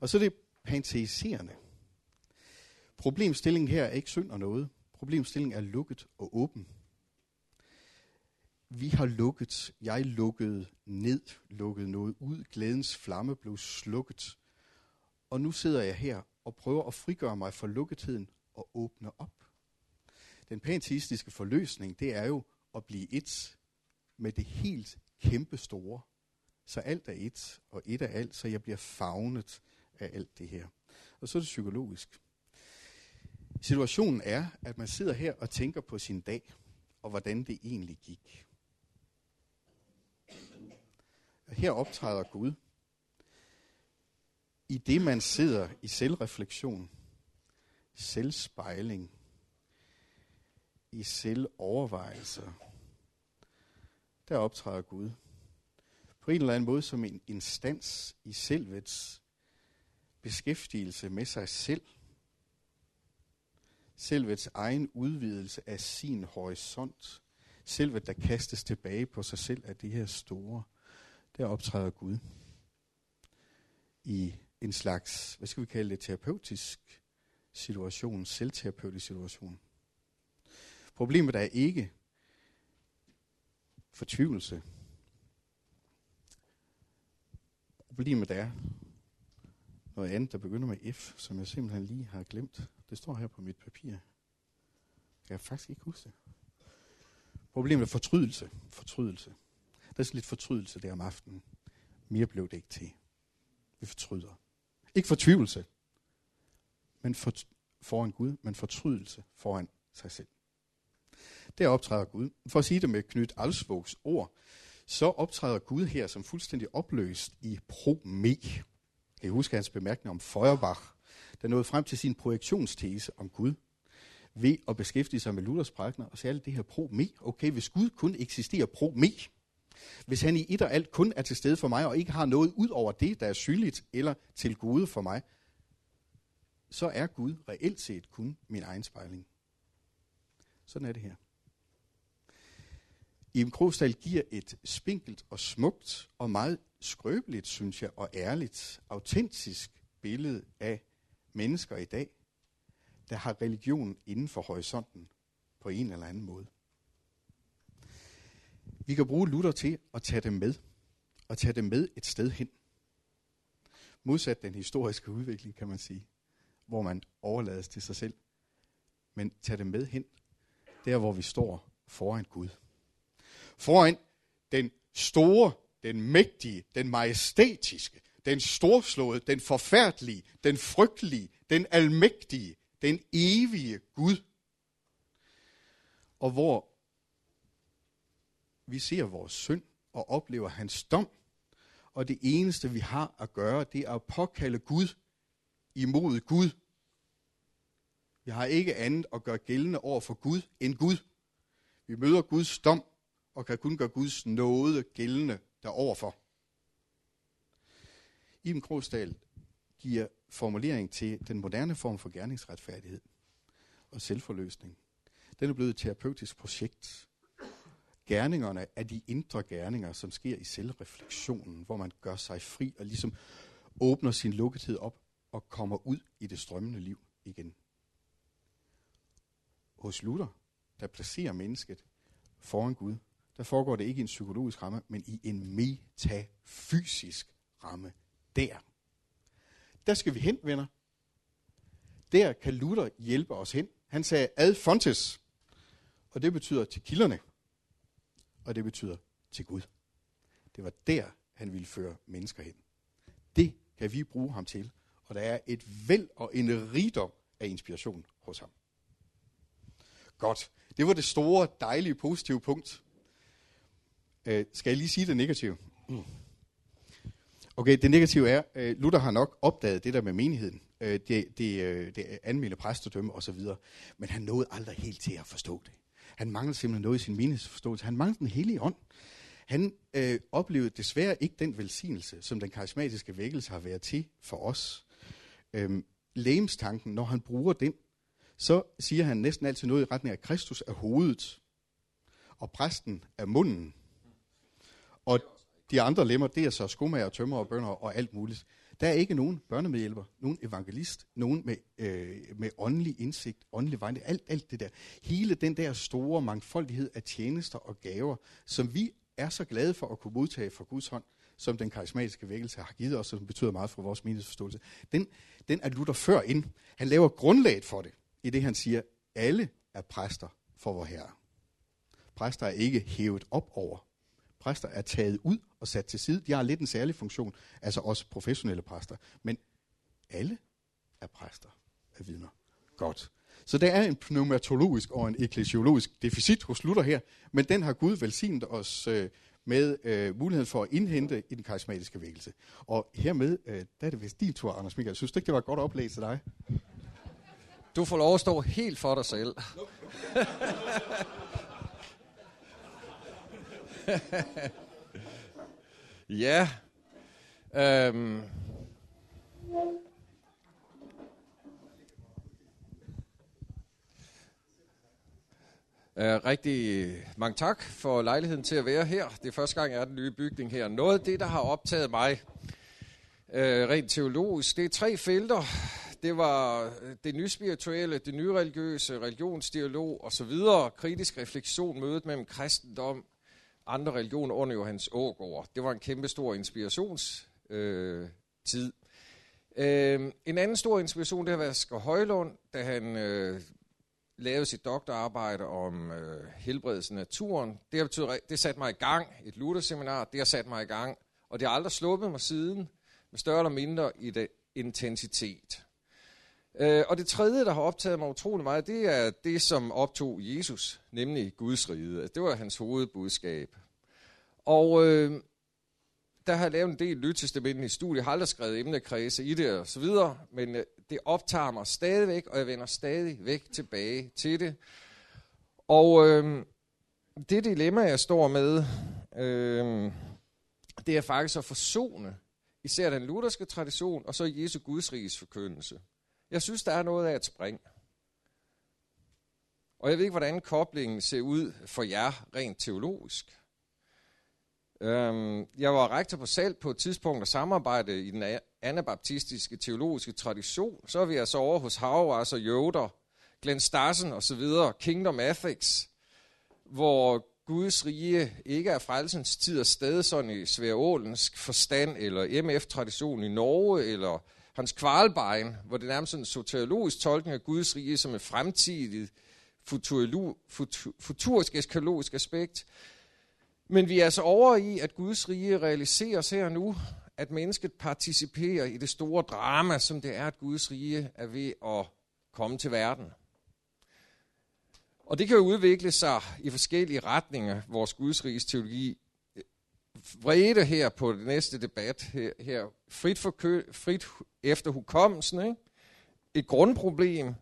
Og så er det panteiserende. Problemstillingen her er ikke synd og noget. Problemstillingen er lukket og åben. Vi har lukket, jeg lukkede ned, lukket noget ud, glædens flamme blev slukket. Og nu sidder jeg her og prøver at frigøre mig fra lukketiden og åbne op. Den panteistiske forløsning, det er jo at blive et med det helt kæmpe store. Så alt er et, og et er alt, så jeg bliver fagnet af alt det her. Og så er det psykologisk. Situationen er, at man sidder her og tænker på sin dag, og hvordan det egentlig gik. Her optræder Gud. I det man sidder i selvreflektion, selvspejling, i selvovervejelser, der optræder Gud. På en eller anden måde som en instans i selvets beskæftigelse med sig selv. Selvets egen udvidelse af sin horisont. Selvet, der kastes tilbage på sig selv af det her store. Der optræder Gud. I en slags, hvad skal vi kalde det, terapeutisk situation, selvterapeutisk situation. Problemet er ikke fortvivlelse. Problemet er noget andet, der begynder med F, som jeg simpelthen lige har glemt. Det står her på mit papir. Jeg kan faktisk ikke huske det. Problemet er fortrydelse. Fortrydelse. Der er sådan lidt fortrydelse der om aftenen. Mere blev det ikke til. Vi fortryder. Ikke fortvivlelse, men for, foran Gud, men fortrydelse foran sig selv. Der optræder Gud. For at sige det med Knut Alsvogs ord, så optræder Gud her som fuldstændig opløst i pro-me. Kan I huske hans bemærkning om Feuerbach, der nåede frem til sin projektionstese om Gud ved at beskæftige sig med Luthers prækner, og særligt det her pro-me. Okay, hvis Gud kun eksisterer pro-me, hvis han i et og alt kun er til stede for mig, og ikke har noget ud over det, der er synligt eller til gode for mig, så er Gud reelt set kun min egen spejling. Sådan er det her. Iben Krogsdal giver et spinkelt og smukt og meget skrøbeligt, synes jeg, og ærligt, autentisk billede af mennesker i dag, der har religion inden for horisonten på en eller anden måde. Vi kan bruge Luther til at tage dem med, og tage dem med et sted hen. Modsat den historiske udvikling, kan man sige, hvor man overlades til sig selv. men tag det med hen, der hvor vi står foran Gud. Foran den store, den mægtige, den majestætiske, den storslåede, den forfærdelige, den frygtelige, den almægtige, den evige Gud. Og hvor vi ser vores synd og oplever hans dom, og det eneste vi har at gøre, det er at påkalde Gud imod Gud. Vi har ikke andet at gøre gældende over for Gud end Gud. Vi møder Guds dom og kan kun gøre Guds nåde gældende deroverfor. Iben Krogsdal giver formulering til den moderne form for gerningsretfærdighed og selvforløsning. Den er blevet et terapeutisk projekt. Gerningerne er de indre gerninger, som sker i selvreflektionen, hvor man gør sig fri og ligesom åbner sin lukkethed op og kommer ud i det strømmende liv igen. Hos Luther, der placerer mennesket foran Gud, der foregår det ikke i en psykologisk ramme, men i en metafysisk ramme. Der. Der skal vi hen, venner. Der kan Luther hjælpe os hen. Han sagde ad fontes, og det betyder til kilderne, og det betyder til Gud. Det var der, han ville føre mennesker hen. Det kan vi bruge ham til, og der er et væld og en rigdom af inspiration hos ham. Godt. Det var det store, dejlige, positive punkt. Øh, skal jeg lige sige det negative? Mm. Okay, det negative er, øh, Luther har nok opdaget det der med menigheden. Øh, det, det, øh, det anmeldte præstedømme osv. Men han nåede aldrig helt til at forstå det. Han manglede simpelthen noget i sin menighedsforståelse. Han manglede den hellige ånd. Han øh, oplevede desværre ikke den velsignelse, som den karismatiske vækkelse har været til for os. Øhm, lægemstanken, når han bruger den, så siger han næsten altid noget i retning af, at Kristus er hovedet, og præsten er munden. Og de andre lemmer, det er så skomager, tømmer og bønder og alt muligt. Der er ikke nogen børnemedhjælper, nogen evangelist, nogen med, øh, med åndelig indsigt, åndelig vejning, alt, alt det der. Hele den der store mangfoldighed af tjenester og gaver, som vi er så glade for at kunne modtage fra Guds hånd, som den karismatiske vækkelse har givet os, som betyder meget for vores meningsforståelse, den, den er Luther før ind. Han laver grundlaget for det, i det han siger, alle er præster for vor Herre. Præster er ikke hævet op over. Præster er taget ud og sat til side. De har lidt en særlig funktion, altså også professionelle præster. Men alle er præster af vidner. Godt. Så der er en pneumatologisk og en eklesiologisk deficit hos Luther her, men den har Gud velsignet os øh, med øh, muligheden for at indhente i den karismatiske vækkelse. Og hermed, øh, der er det vist din tur, Anders Michael. Synes du ikke, det var et godt oplæg til dig? Du får lov at stå helt for dig selv. ja. Øhm. Uh, rigtig mange tak for lejligheden til at være her. Det er første gang, jeg er den nye bygning her. Noget af det, der har optaget mig øh, rent teologisk, det er tre felter. Det var øh, det nye spirituelle, det nye religiøse, religionsdialog osv., kritisk refleksion, mødet mellem kristendom, andre religioner under Johannes Ågård. Det var en kæmpe stor inspirationstid. Øh, tid. øh, en anden stor inspiration, det har været Asger Højlund, da han øh, lavede sit doktorarbejde om øh, helbredelse af naturen. Det har betydet, det satte mig i gang, et Luther-seminar, det har sat mig i gang, og det har aldrig sluppet mig siden, med større eller mindre i det intensitet. Øh, og det tredje, der har optaget mig utrolig meget, det er det, som optog Jesus, nemlig Guds rige. Altså, det var hans hovedbudskab. Og øh, der har jeg lavet en del lyttestemmen i studiet, har aldrig skrevet emnekredse i det og så videre, men øh, det optager mig stadigvæk, og jeg vender stadigvæk tilbage til det. Og øh, det dilemma, jeg står med, øh, det er faktisk at forsone især den lutherske tradition, og så Jesu Gudsriges forkyndelse. Jeg synes, der er noget af et spring. Og jeg ved ikke, hvordan koblingen ser ud for jer rent teologisk. Øhm, jeg var rektor på Salt på et tidspunkt og samarbejde i den anabaptistiske teologiske tradition. Så er vi altså over hos Hauers og Jøder, Glenn Starsen og så videre, Kingdom Ethics, hvor Guds rige ikke er frelsens tid og sted sådan i Sværålensk forstand, eller MF-tradition i Norge, eller Hans Kvalbein, hvor det er nærmest en soteriologisk tolkning af Guds rige som et fremtidigt futurisk eskalogisk aspekt. Men vi er altså over i, at Guds rige realiseres her nu, at mennesket participerer i det store drama, som det er, at Guds rige er ved at komme til verden. Og det kan jo udvikle sig i forskellige retninger, vores Guds riges teologi. Øh, vrede her på det næste debat, her, her frit, for kø, frit efter hukommelsen, ikke? et grundproblem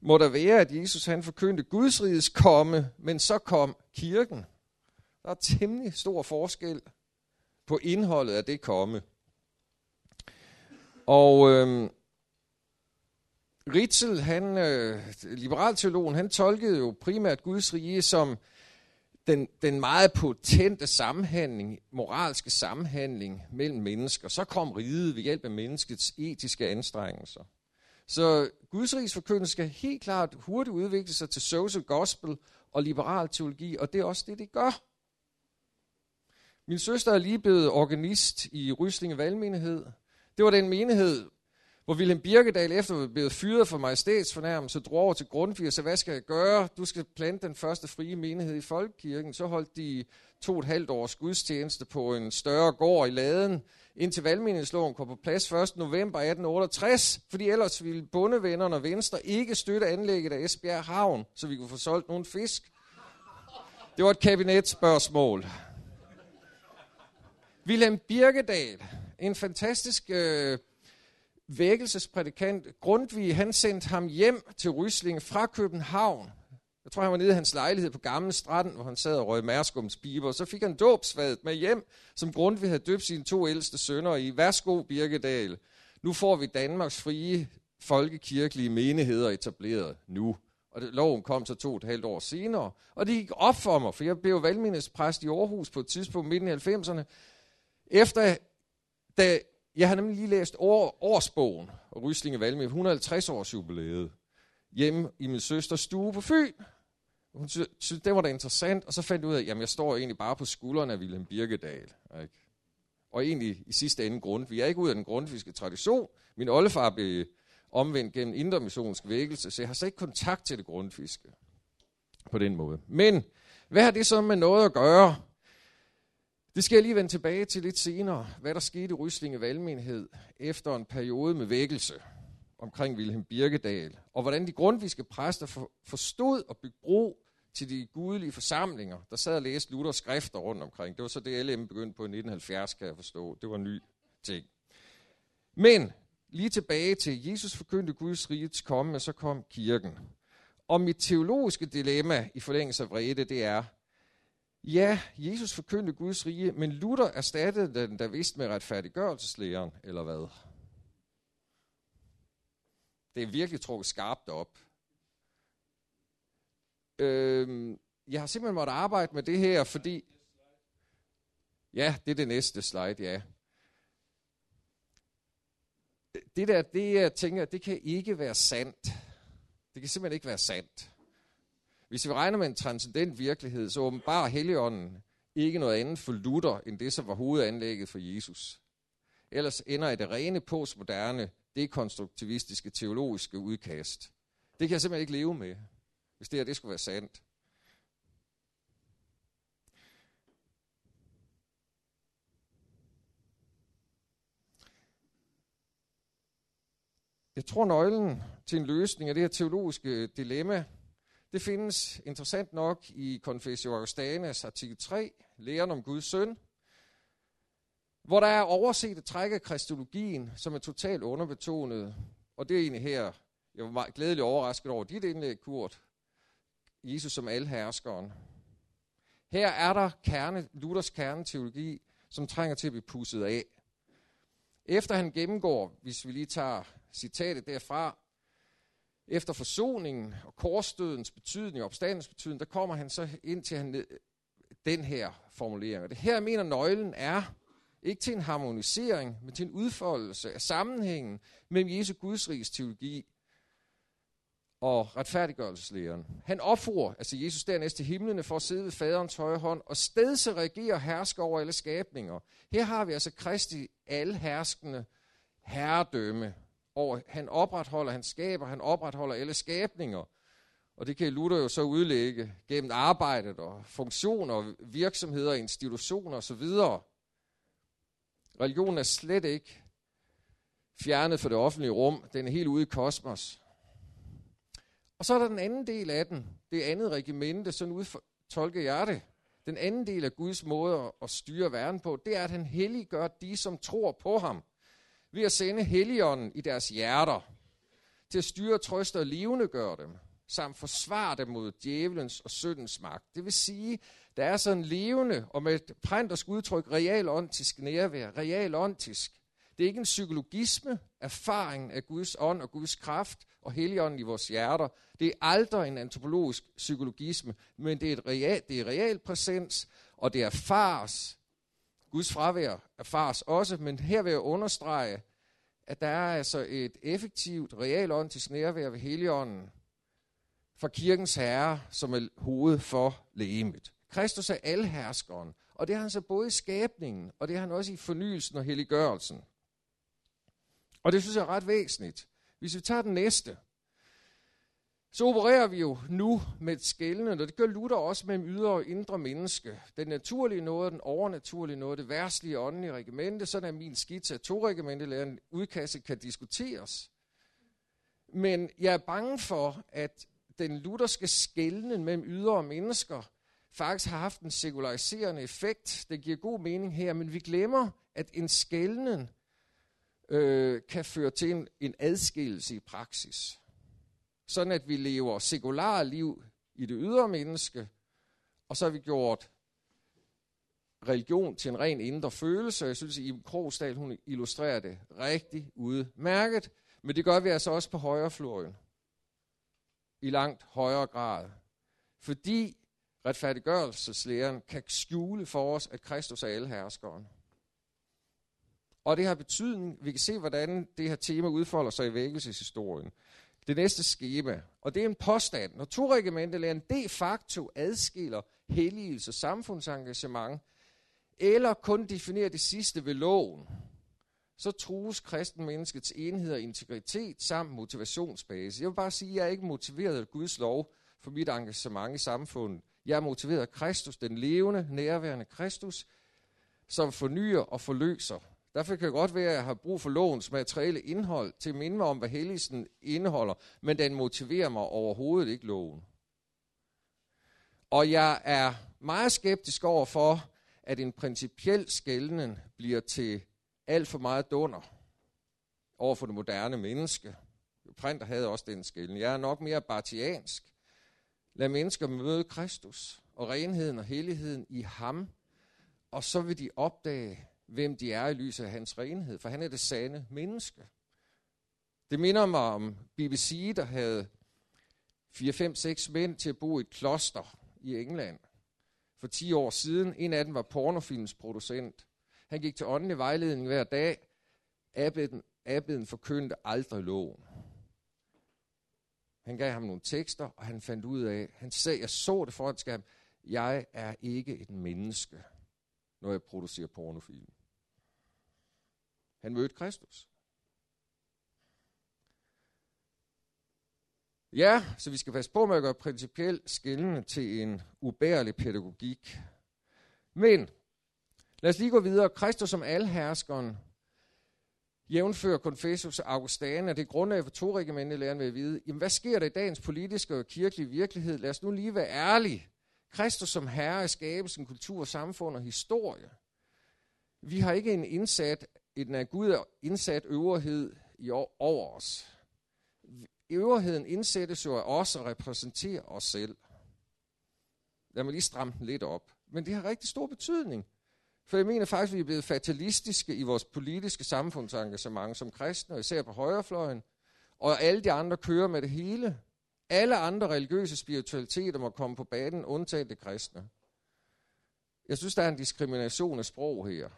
må der være, at Jesus han forkyndte Guds riges komme, men så kom kirken. Der er temmelig stor forskel på indholdet af det komme. Og øh, Ritzel, han, øh, liberalteologen, han tolkede jo primært Guds rige som den, den meget potente sammenhæng, moralske sammenhandling mellem mennesker. Så kom riget ved hjælp af menneskets etiske anstrengelser. Så Guds rigs forkyndelse skal helt klart hurtigt udvikle sig til social gospel og liberal teologi, og det er også det, det gør. Min søster er lige blevet organist i Ryslinge Valgmenighed. Det var den menighed, hvor Wilhelm Birkedal efter at blevet fyret for majestætsfornærmelse, drog over til Grundtvig og sagde, hvad skal jeg gøre? Du skal plante den første frie menighed i Folkekirken. Så holdt de to og et halvt års gudstjeneste på en større gård i Laden, indtil valgmenighedsloven kom på plads 1. november 1868, fordi ellers ville bondevennerne og Venstre ikke støtte anlægget af Esbjerg Havn, så vi kunne få solgt nogle fisk. Det var et kabinetsspørgsmål. Wilhelm Birkedal, en fantastisk øh, vækkelsesprædikant. Grundtvig, han sendte ham hjem til Rysling fra København. Jeg tror, han var nede i hans lejlighed på Gamle Strand, hvor han sad og røg mærskums Så fik han dåbsfadet med hjem, som Grundtvig havde døbt sine to ældste sønner i. Værsgo, Birkedal. Nu får vi Danmarks frie folkekirkelige menigheder etableret nu. Og det, loven kom så to og et halvt år senere. Og det gik op for mig, for jeg blev valgmindespræst i Aarhus på et tidspunkt midten i 90'erne. Efter, da jeg har nemlig lige læst år, årsbogen og Ryslinge Valgmenighed 150 års jubilæet hjemme i min søsters stue på Fyn. Hun syntes, det var da interessant, og så fandt jeg ud af, at jeg står egentlig bare på skuldrene af Wilhelm Birkedal. Ikke? Og egentlig i sidste ende grund. Vi er ikke ud af den grundfiske tradition. Min oldefar blev omvendt gennem intermissionsk vækkelse, så jeg har slet ikke kontakt til det grundfiske på den måde. Men hvad har det så med noget at gøre? Det skal jeg lige vende tilbage til lidt senere, hvad der skete i Ryslinge Valgmenighed efter en periode med vækkelse omkring Wilhelm Birkedal, og hvordan de grundviske præster for, forstod at bygge bro til de gudelige forsamlinger, der sad og læste Luthers skrifter rundt omkring. Det var så det, LM begyndte på i 1970, kan jeg forstå. Det var en ny ting. Men lige tilbage til Jesus forkyndte Guds rigets komme, og så kom kirken. Og mit teologiske dilemma i forlængelse af vrede, det er, ja, Jesus forkyndte Guds rige, men Luther erstattede den der vist med retfærdiggørelseslæren, eller hvad? Det er virkelig trukket skarpt op. Øhm, jeg har simpelthen måttet arbejde med det her, fordi... Ja, det er det næste slide, ja. Det der, det jeg tænker, det kan ikke være sandt. Det kan simpelthen ikke være sandt. Hvis vi regner med en transcendent virkelighed, så åbenbarer Helligånden ikke noget andet for Luther, end det, som var hovedanlægget for Jesus. Ellers ender i det rene postmoderne dekonstruktivistiske teologiske udkast. Det kan jeg simpelthen ikke leve med, hvis det her det skulle være sandt. Jeg tror, nøglen til en løsning af det her teologiske dilemma, det findes interessant nok i Confessio Augustanas artikel 3, læren om Guds søn, hvor der er overset et træk af kristologien, som er totalt underbetonet. Og det er egentlig her, jeg var meget glædelig overrasket over dit indlæg, Kurt. Jesus som alherskeren. Her er der kerne, Luthers kerneteologi, som trænger til at blive pusset af. Efter han gennemgår, hvis vi lige tager citatet derfra, efter forsoningen og korsdødens betydning og opstandens betydning, der kommer han så ind til han, den her formulering. Og det her mener nøglen er, ikke til en harmonisering, men til en udfoldelse af sammenhængen mellem Jesu Gudsrigs teologi og retfærdiggørelseslæren. Han opfordrer, altså Jesus dernæst til himlene for at sidde ved faderens højre hånd, og stedse regere og herske over alle skabninger. Her har vi altså Kristi alherskende herskende herredømme over, han opretholder, han skaber, han opretholder alle skabninger. Og det kan Luther jo så udlægge gennem arbejdet og funktioner, virksomheder, institutioner osv. Religionen er slet ikke fjernet fra det offentlige rum. Den er helt ude i kosmos. Og så er der den anden del af den. Det andet regimente, sådan ud tolker jeg det. Den anden del af Guds måde at styre verden på, det er, at han helliggør de, som tror på ham. Ved at sende helligånden i deres hjerter. Til at styre, trøste og levende gøre dem. Samt forsvare dem mod djævelens og syndens magt. Det vil sige, der er sådan levende, og med et præntersk udtryk, realontisk nærvær. Realontisk. Det er ikke en psykologisme, erfaringen af Guds ånd og Guds kraft og helligånden i vores hjerter. Det er aldrig en antropologisk psykologisme, men det er, et real, det er real præsens, og det erfares. Guds fravær erfares også, men her vil jeg understrege, at der er altså et effektivt, realåndtisk nærvær ved Helligånden for kirkens herre, som er hoved for lægemet. Kristus er alherskeren, og det har han så både i skabningen, og det har han også i fornyelsen og helliggørelsen. Og det synes jeg er ret væsentligt. Hvis vi tager den næste, så opererer vi jo nu med et skældende, og det gør Luther også mellem ydre og indre menneske. Den naturlige noget, den overnaturlige noget, det værtslige åndelige regimente, sådan er min skitse af to regimentelæren udkastet kan diskuteres. Men jeg er bange for, at den lutherske skældning mellem ydre og mennesker faktisk har haft en sekulariserende effekt. Det giver god mening her, men vi glemmer, at en skældning øh, kan føre til en, en adskillelse i praksis. Sådan at vi lever sekulære liv i det ydre menneske, og så har vi gjort religion til en ren indre følelse. Jeg synes, at Iben Krogsdal, hun illustrerer det rigtig udmærket. Men det gør vi altså også på højrefløjen. I langt højere grad. Fordi retfærdiggørelseslæren kan skjule for os, at Kristus er alle herskeren. Og det har betydning, vi kan se, hvordan det her tema udfolder sig i vækkelseshistorien. Det næste skema, og det er en påstand. Når to regimentelæren de facto adskiller helligelse og samfundsengagement, eller kun definerer det sidste ved loven, så trues kristen menneskets enhed og integritet samt motivationsbase. Jeg vil bare sige, at jeg er ikke motiveret af Guds lov for mit engagement i samfundet. Jeg er motiveret af Kristus, den levende, nærværende Kristus, som fornyer og forløser Derfor kan det godt være, at jeg har brug for lovens materielle indhold til at minde mig om, hvad helligsen indeholder, men den motiverer mig overhovedet ikke loven. Og jeg er meget skeptisk over for, at en principiel skældning bliver til alt for meget dunder over for det moderne menneske. Printer havde også den skældning. Jeg er nok mere bartiansk. Lad mennesker møde Kristus og renheden og helligheden i ham, og så vil de opdage, hvem de er i lyset af hans renhed, for han er det sande menneske. Det minder mig om BBC, der havde 4-5-6 mænd til at bo i et kloster i England for 10 år siden. En af dem var pornofilmsproducent. Han gik til åndelig vejledning hver dag. Abbeden, abbeden forkyndte aldrig loven. Han gav ham nogle tekster, og han fandt ud af, han sagde, jeg så det foran skærmen, jeg er ikke et menneske, når jeg producerer pornofilm. Han mødte Kristus. Ja, så vi skal passe på med at gøre principielt skillende til en ubærlig pædagogik. Men lad os lige gå videre. Kristus som alherskeren, jævnfører Confessus Augustana, det grundlag for to regimente læren vil vide, jamen hvad sker der i dagens politiske og kirkelige virkelighed? Lad os nu lige være ærlige. Kristus som herre i skabelsen, kultur, samfund og historie. Vi har ikke en indsat en af Gud indsat øverhed i over os. Øverheden indsættes jo af os og repræsenterer os selv. Lad mig lige stramme den lidt op. Men det har rigtig stor betydning. For jeg mener faktisk, at vi er blevet fatalistiske i vores politiske samfundsengagement som kristne, og især på højrefløjen. Og alle de andre kører med det hele. Alle andre religiøse spiritualiteter må komme på banen, undtagen det kristne. Jeg synes, der er en diskrimination af sprog her.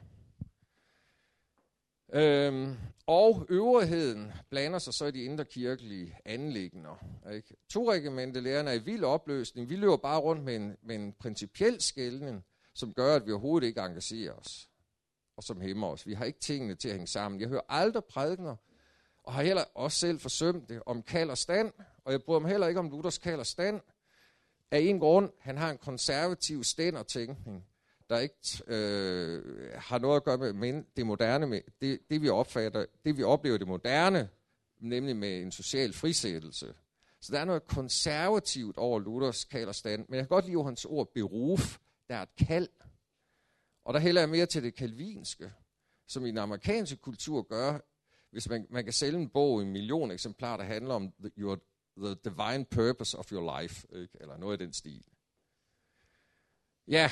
Øhm, og øvrigheden blander sig så i de indre kirkelige anlægner. Ikke? To lærerne er i vild opløsning. Vi løber bare rundt med en, med en principiel skældning, som gør, at vi overhovedet ikke engagerer os. og som hæmmer os. Vi har ikke tingene til at hænge sammen. Jeg hører aldrig prædikner, og har heller også selv forsømt det, om kald og stand, og jeg bryder mig heller ikke om Luthers kald og stand, af en grund, han har en konservativ stændertænkning, der ikke øh, har noget at gøre med med det moderne, med det, det vi opfatter, det vi oplever det moderne, nemlig med en social frisættelse. Så der er noget konservativt over Luthers kald og stand, men jeg kan godt lide hans ord beruf, der er et kald. Og der hælder jeg mere til det kalvinske, som i den amerikanske kultur gør, hvis man, man kan sælge en bog i en million eksemplarer, der handler om the, your, the divine purpose of your life, ikke? eller noget i den stil. Ja.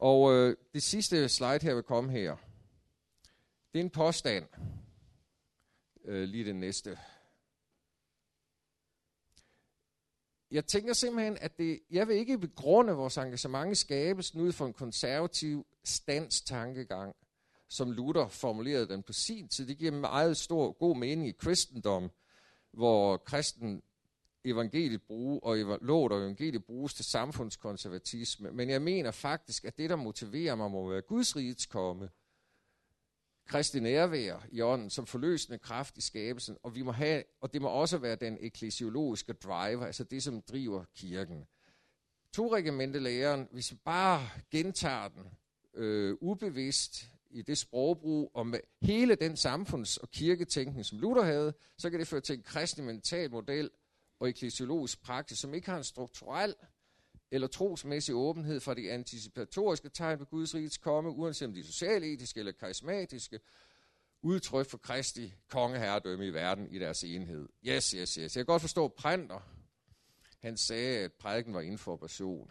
Og øh, det sidste slide her vil komme her. Det er en påstand. Øh, lige det næste. Jeg tænker simpelthen, at det, jeg vil ikke begrunde vores engagement i skabelsen ud fra en konservativ standstankegang, som Luther formulerede den på sin tid. Det giver meget stor, god mening i kristendom, hvor kristen evangeliet bruge, og lovet og evangeliet bruges til samfundskonservatisme. Men jeg mener faktisk, at det, der motiverer mig, må være Guds rigets komme. Kristi nærvær i ånden som forløsende kraft i skabelsen, og, vi må have, og det må også være den eklesiologiske driver, altså det, som driver kirken. To læren, hvis vi bare gentager den øh, ubevidst i det sprogbrug, og med hele den samfunds- og kirketænkning, som Luther havde, så kan det føre til en kristelig mental model og eklesiologisk praksis, som ikke har en strukturel eller trosmæssig åbenhed for de anticipatoriske tegn på Guds rigets komme, uanset om de er socialetiske eller karismatiske, udtryk for Kristi kongeherredømme i verden i deres enhed. Yes, yes, yes. Jeg kan godt forstå Printer. Han sagde, at prædiken var information.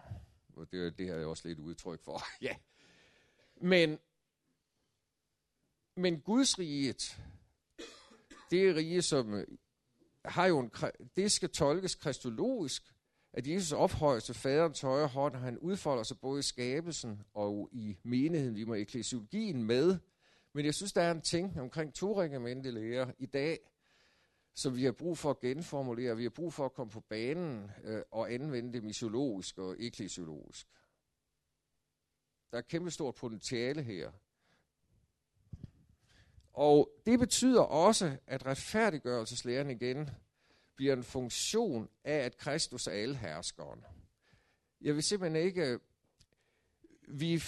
Og det, det har jeg også lidt udtryk for. ja. Men, men Guds riget, det rige, som har jo en, det skal tolkes kristologisk, at Jesus ophøjes til faderens højre hånd, og han udfolder sig både i skabelsen og i menigheden. Vi må eklesiologien med. Men jeg synes, der er en ting omkring to lærer i dag, som vi har brug for at genformulere. Vi har brug for at komme på banen øh, og anvende det misiologisk og eklesiologisk. Der er et kæmpe stort potentiale her. Og det betyder også, at retfærdiggørelseslæren igen bliver en funktion af, at Kristus er alherskeren. Jeg vil simpelthen ikke... Vi,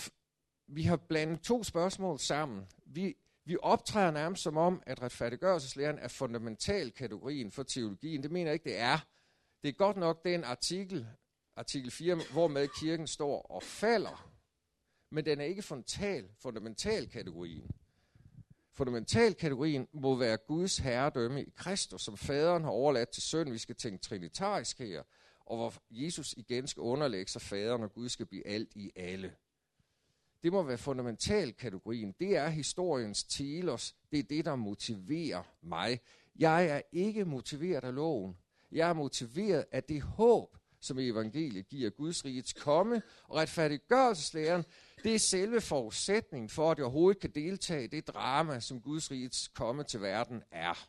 vi har blandet to spørgsmål sammen. Vi, vi optræder nærmest som om, at retfærdiggørelseslæren er fundamental kategorien for teologien. Det mener jeg ikke, det er. Det er godt nok den artikel, artikel 4, hvor med kirken står og falder, men den er ikke fundamental, fundamental kategorien. Fundamentalkategorien må være Guds herredømme i Kristus, som faderen har overladt til søn. Vi skal tænke trinitarisk her, og hvor Jesus igen skal underlægge sig faderen, og Gud skal blive alt i alle. Det må være fundamentalkategorien. Det er historiens telos. Det er det, der motiverer mig. Jeg er ikke motiveret af loven. Jeg er motiveret af det håb, som evangeliet giver Guds rigets komme, og retfærdiggørelseslæren, det er selve forudsætningen for, at jeg overhovedet kan deltage i det drama, som Guds rigets komme til verden er.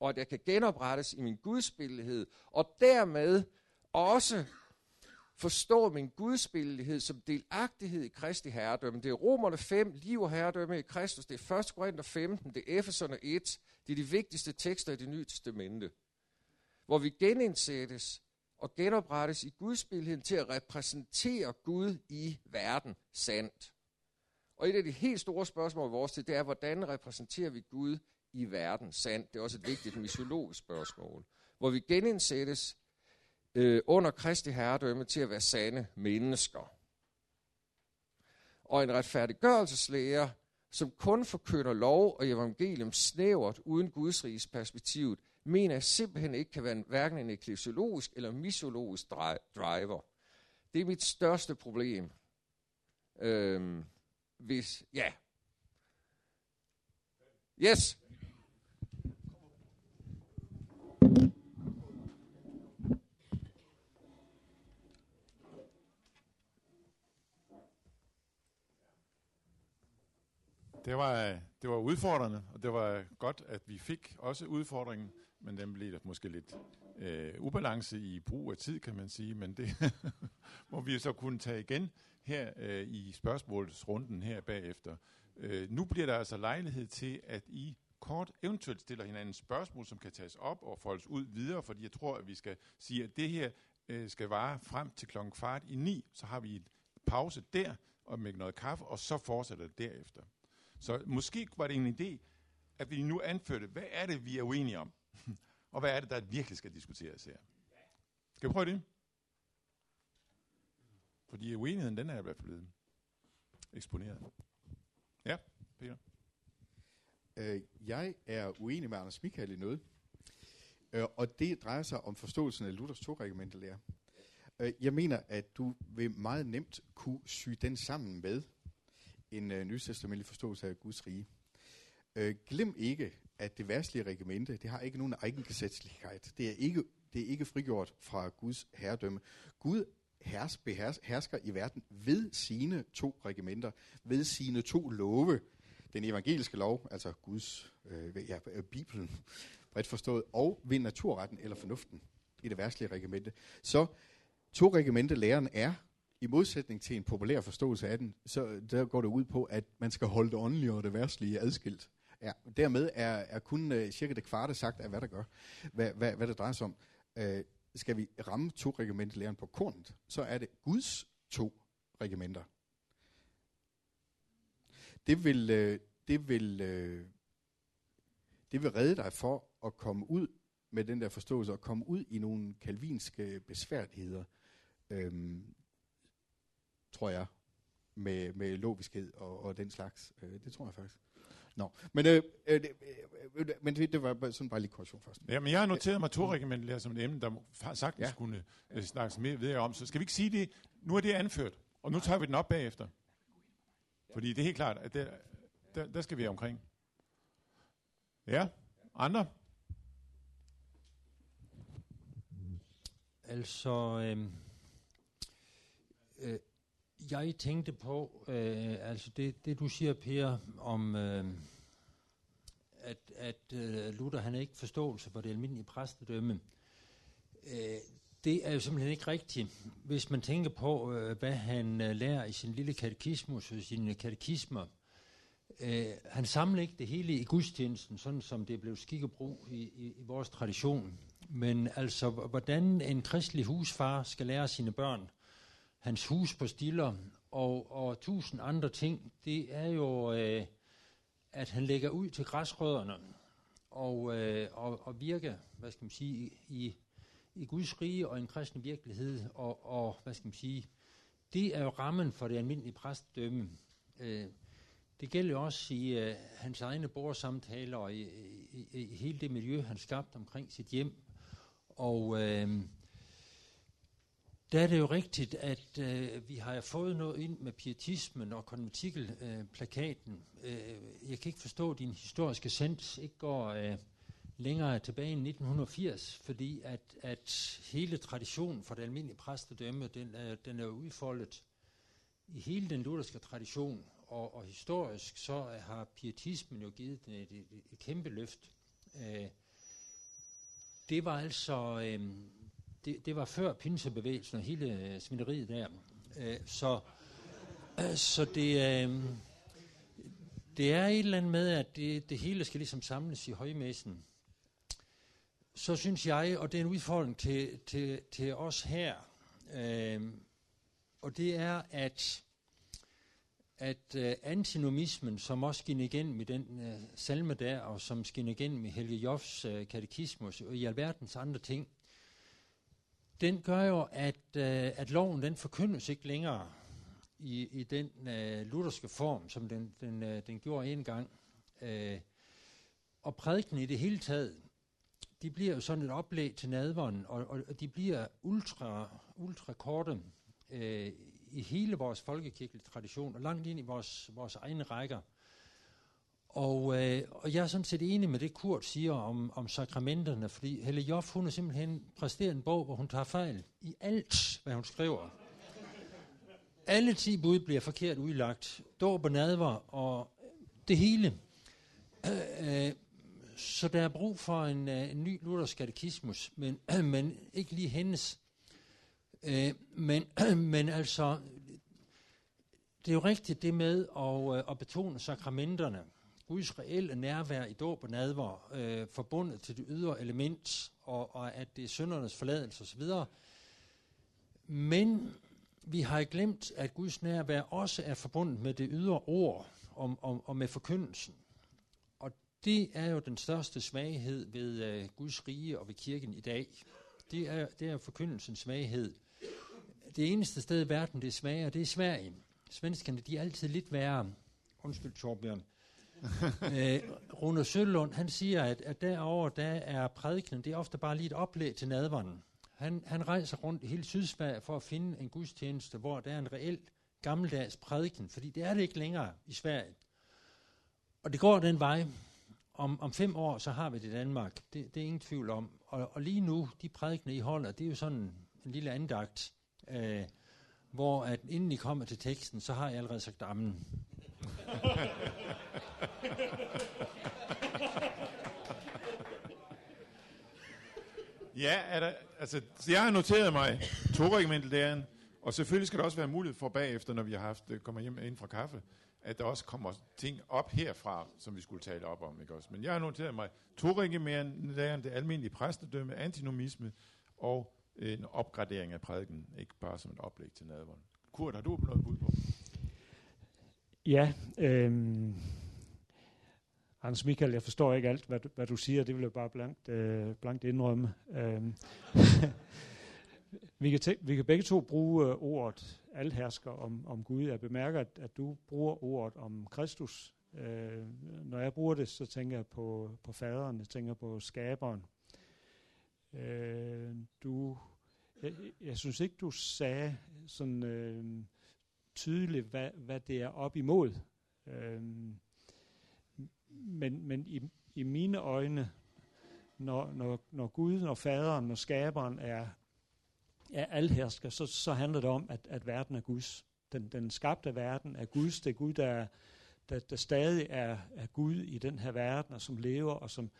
Og at jeg kan genoprettes i min gudsbillighed, og dermed også forstå min gudsbillighed som delagtighed i Kristi herredømme. Det er Romerne 5, liv og herredømme i Kristus. Det er 1. Korinther 15, det er Efeserne 1. Det er de vigtigste tekster i det nye testamente. Hvor vi genindsættes og genoprettes i Guds billede til at repræsentere Gud i verden sandt. Og et af de helt store spørgsmål i vores tid, det er, hvordan repræsenterer vi Gud i verden sandt? Det er også et vigtigt misiologisk spørgsmål. Hvor vi genindsættes øh, under Kristi herredømme til at være sande mennesker. Og en retfærdiggørelseslæger, som kun forkynder lov og evangelium snævert uden Guds riges perspektivet, mener jeg simpelthen ikke kan være en, hverken en eklesiologisk eller misologisk driver. Det er mit største problem. Øhm, hvis, ja. Yes. Det var, øh, det var udfordrende, og det var godt, at vi fik også udfordringen, men den blev der måske lidt øh, ubalance i brug af tid, kan man sige, men det må vi så kunne tage igen her øh, i spørgsmålsrunden her bagefter. Øh, nu bliver der altså lejlighed til, at I kort eventuelt stiller hinanden spørgsmål, som kan tages op og foldes ud videre, fordi jeg tror, at vi skal sige, at det her øh, skal vare frem til klokken kvart i ni, så har vi en pause der, og med noget kaffe, og så fortsætter det derefter. Så måske var det en idé, at vi nu anførte, hvad er det, vi er uenige om? Og hvad er det, der virkelig skal diskuteres her? Skal vi prøve det? Fordi uenigheden, den er i hvert fald blevet eksponeret. Ja, Peter. Øh, jeg er uenig med Anders Michael i noget. Øh, og det drejer sig om forståelsen af Luthers to lærer. Øh, jeg mener, at du vil meget nemt kunne sy den sammen med en øh, nytestamentlig forståelse af Guds rige. Øh, glem ikke, at det værtslige regimente, det har ikke nogen egengesetzlighed. Det er ikke, det er ikke frigjort fra Guds herredømme. Gud hers, behers, hersker i verden ved sine to regimenter, ved sine to love. Den evangeliske lov, altså Guds, øh, ja, øh, Bibelen, bredt forstået, og ved naturretten eller fornuften i det værtslige regimente. Så to regimente læren er, i modsætning til en populær forståelse af den, så der går det ud på, at man skal holde det åndelige og det værtslige adskilt. Ja, dermed er, er kun uh, cirka det kvarte sagt af, hvad der gør, hvad, hvad, hvad det drejer sig om. Uh, skal vi ramme to regimenter læren på kornet, så er det Guds to regimenter. Det vil, øh, det vil, det vil redde dig for at komme ud med den der forståelse og komme ud i nogle kalvinske besværligheder, øhm, tror jeg, med, med logiskhed og, og den slags. Øh, det tror jeg faktisk. Nå, men, øh, øh, øh, men det, det var sådan bare lige korrektion først. Ja, men jeg har noteret mig to regimenter som et emne, der sagtens ja. kunne øh, snakkes mere videre om. Så skal vi ikke sige det? Nu er det anført, og nu tager vi den op bagefter. Fordi det er helt klart, at der, der, der skal vi omkring. Ja, andre? Altså, øh, øh, jeg tænkte på, øh, altså det, det du siger, Per, om øh, at, at øh, Luther han ikke forståelse for det almindelige præstedømme. Øh, det er jo simpelthen ikke rigtigt. Hvis man tænker på, øh, hvad han øh, lærer i sin lille katekismus og sine katekismer, øh, han samler ikke det hele i gudstjenesten, sådan som det blev skik og brug i, i, i vores tradition. Men altså, hvordan en kristelig husfar skal lære sine børn hans hus på stiller og, og tusind andre ting, det er jo, øh, at han lægger ud til græsrødderne og, øh, og, og virker, hvad skal man sige, i, i Guds rige og en kristen virkelighed, og, og hvad skal man sige, det er jo rammen for det almindelige præstdømme. Øh, det gælder også i øh, hans egne bordsamtaler og i, i, i hele det miljø, han skabte omkring sit hjem. Og øh, der er det jo rigtigt, at øh, vi har fået noget ind med pietismen og konventikelplakaten. Øh, øh, jeg kan ikke forstå, at din historiske sens ikke går øh, længere tilbage end 1980, fordi at, at hele traditionen for det almindelige præstedømme, den er, den er udfoldet i hele den lutherske tradition, og, og historisk så har pietismen jo givet den et, et, et kæmpe løft. Øh, det var altså... Øh, det, det var før pinsebevægelsen og hele øh, svineriet der. Øh, så, øh, så det, øh, det er et eller andet med, at det, det hele skal ligesom samles i højmæssen. Så synes jeg, og det er en udfordring til, til, til os her, øh, og det er, at at øh, antinomismen, som også skinner igennem i den øh, salme der, og som skinner igennem i Helge Joffs øh, katekismus og i alverdens andre ting, den gør jo, at, øh, at loven den forkyndes ikke længere i, i den øh, lutherske form, som den, den, øh, den gjorde engang. Øh, og prædiken i det hele taget, de bliver jo sådan et oplæg til nadveren, og, og de bliver ultra, ultra korte øh, i hele vores folkekirkelige tradition, og langt ind i vores, vores egne rækker. Og, øh, og jeg er sådan set enig med det, Kurt siger om, om sakramenterne, fordi Helle Joff, hun er simpelthen præsteret en bog, hvor hun tager fejl i alt, hvad hun skriver. Alle ti bud bliver forkert udlagt. Dåb og nadver, og det hele. Øh, øh, så der er brug for en, øh, en ny Luthers katekismus, men, øh, men ikke lige hendes. Øh, men, øh, men altså, det er jo rigtigt det med at, øh, at betone sakramenterne. Guds reelle nærvær i dåb og nadver, øh, forbundet til det ydre element, og, og at det er syndernes forladelse osv. Men vi har glemt, at Guds nærvær også er forbundet med det ydre ord og, og, og med forkyndelsen. Og det er jo den største svaghed ved øh, Guds rige og ved kirken i dag. Det er, det er forkyndelsens svaghed. Det eneste sted i verden, det er svagere, det er Sverige. Svenskerne, de er altid lidt værre. Undskyld, Torbjørn. øh, Rune Sølund, han siger, at, at derovre, der er prædikenen, det er ofte bare lige et oplæg til nadveren. Han, han rejser rundt i hele Sydsverige for at finde en gudstjeneste, hvor der er en reelt gammeldags prædiken, fordi det er det ikke længere i Sverige. Og det går den vej. Om, om fem år, så har vi det i Danmark. Det, det er ingen tvivl om. Og, og lige nu, de prædikner, I holder, det er jo sådan en lille andagt, øh, hvor at inden I kommer til teksten, så har jeg allerede sagt ammen. Ja, er der, altså, jeg har noteret mig to og selvfølgelig skal der også være mulighed for bagefter, når vi har haft, øh, kommer hjem ind fra kaffe, at der også kommer ting op herfra, som vi skulle tale op om. Ikke også? Men jeg har noteret mig to det almindelige præstedømme, antinomisme og øh, en opgradering af prædiken, ikke bare som et oplæg til nadvånd. Kurt, har du noget bud på? Ja, øh, Hans Michael, jeg forstår ikke alt, hvad du, hvad du siger. Det vil jeg bare blankt, øh, blankt indrømme. Øhm, vi, kan tæ- vi kan begge to bruge øh, ordet alhersker om, om Gud. Jeg bemærker, at, at du bruger ordet om Kristus. Øh, når jeg bruger det, så tænker jeg på, på faderen, jeg tænker på skaberen. Øh, du, jeg, jeg synes ikke, du sagde sådan øh, tydeligt, hvad, hvad det er op imod. Øh, men, men i, i mine øjne, når, når, når Gud, når faderen, når skaberen er, er alhersker, så, så handler det om, at, at verden er Guds. Den, den skabte verden er Guds. Det er Gud, der, der, der stadig er, er Gud i den her verden, og som lever, og som...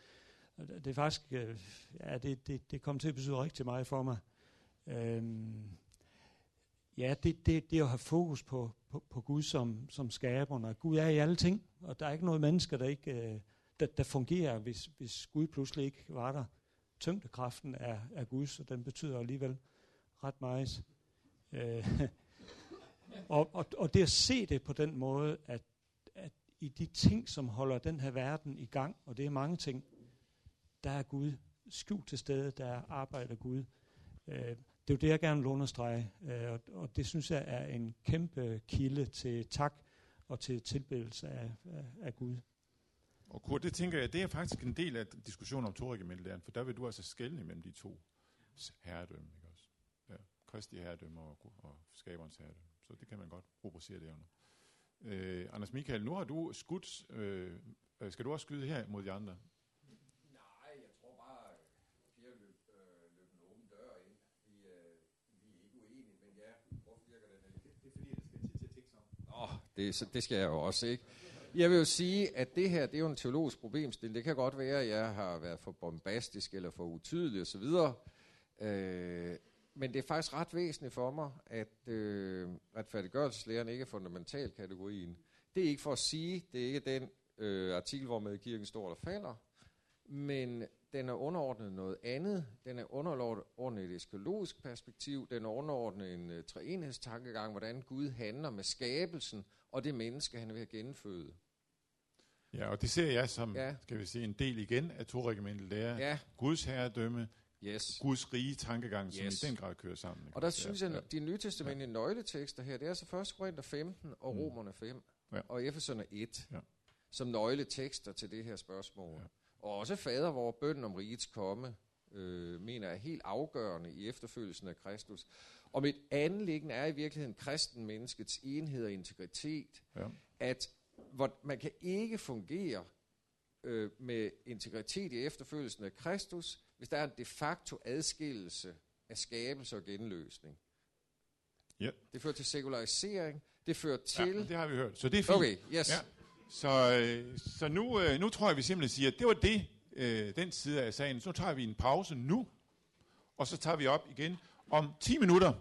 Det er faktisk... Øh, ja, det, det, det kommer til at betyde rigtig meget for mig. Øhm, ja, det, det, det at have fokus på, på, på Gud som, som skaberen, og Gud er i alle ting, og der er ikke noget mennesker, der ikke øh, der, der fungerer, hvis, hvis Gud pludselig ikke var der. Tyngdekraften er, er Guds, og den betyder alligevel ret meget. Øh, og, og, og det at se det på den måde, at, at i de ting, som holder den her verden i gang, og det er mange ting, der er Gud skjult til stede, der arbejder Gud. Øh, det er jo det, jeg gerne vil understrege, øh, og, og det synes jeg er en kæmpe kilde til tak og til tilbedelse af, af, af Gud. Og Kurt, det tænker jeg, det er faktisk en del af diskussionen om Torregimentet, for der vil du altså skælne mellem de to herredømme, ikke også? Ja, Kristi herredømme og, og skaberens herredømme. Så det kan man godt rubricere det under. Øh, Anders Michael, nu har du skudt, øh, øh, skal du også skyde her mod de andre? Det, så det skal jeg jo også, ikke? Jeg vil jo sige, at det her, det er jo en teologisk problemstilling. Det kan godt være, at jeg har været for bombastisk eller for utydelig osv., øh, men det er faktisk ret væsentligt for mig, at øh, retfærdiggørelseslæren ikke er fundamental kategorien. Det er ikke for at sige, det er ikke den øh, artikel, hvor med kirken står eller falder, men den er underordnet noget andet. Den er underordnet et eskologisk perspektiv. Den er underordnet en uh, treenhedstankegang, hvordan Gud handler med skabelsen og det menneske, han ved at genføde. Ja, og det ser jeg som, ja. skal vi sige, en del igen af to regimentet. Det er ja. Guds herredømme, yes. Guds rige tankegang, som yes. i den grad kører sammen. Og der synes jeg, at de nytestamentlige ja. nøgletekster her, det er så 1. Korinther 15 og mm. Romerne 5 ja. og Efeserne 1, ja. som nøgletekster til det her spørgsmål. Ja. Og også fader, hvor bønden om rigets komme, øh, mener er helt afgørende i efterfølgelsen af Kristus. Og mit anlæggende er i virkeligheden kristen menneskets enhed og integritet, ja. at hvor man kan ikke fungere øh, med integritet i efterfølgelsen af Kristus, hvis der er en de facto adskillelse af skabelse og genløsning. Ja. Det fører til sekularisering, det fører til... Ja, det har vi hørt, så det er fint. Okay, yes. Ja. Så, øh, så nu, øh, nu tror jeg, vi simpelthen siger, at det var det, øh, den side af sagen. Så tager vi en pause nu, og så tager vi op igen om 10 minutter.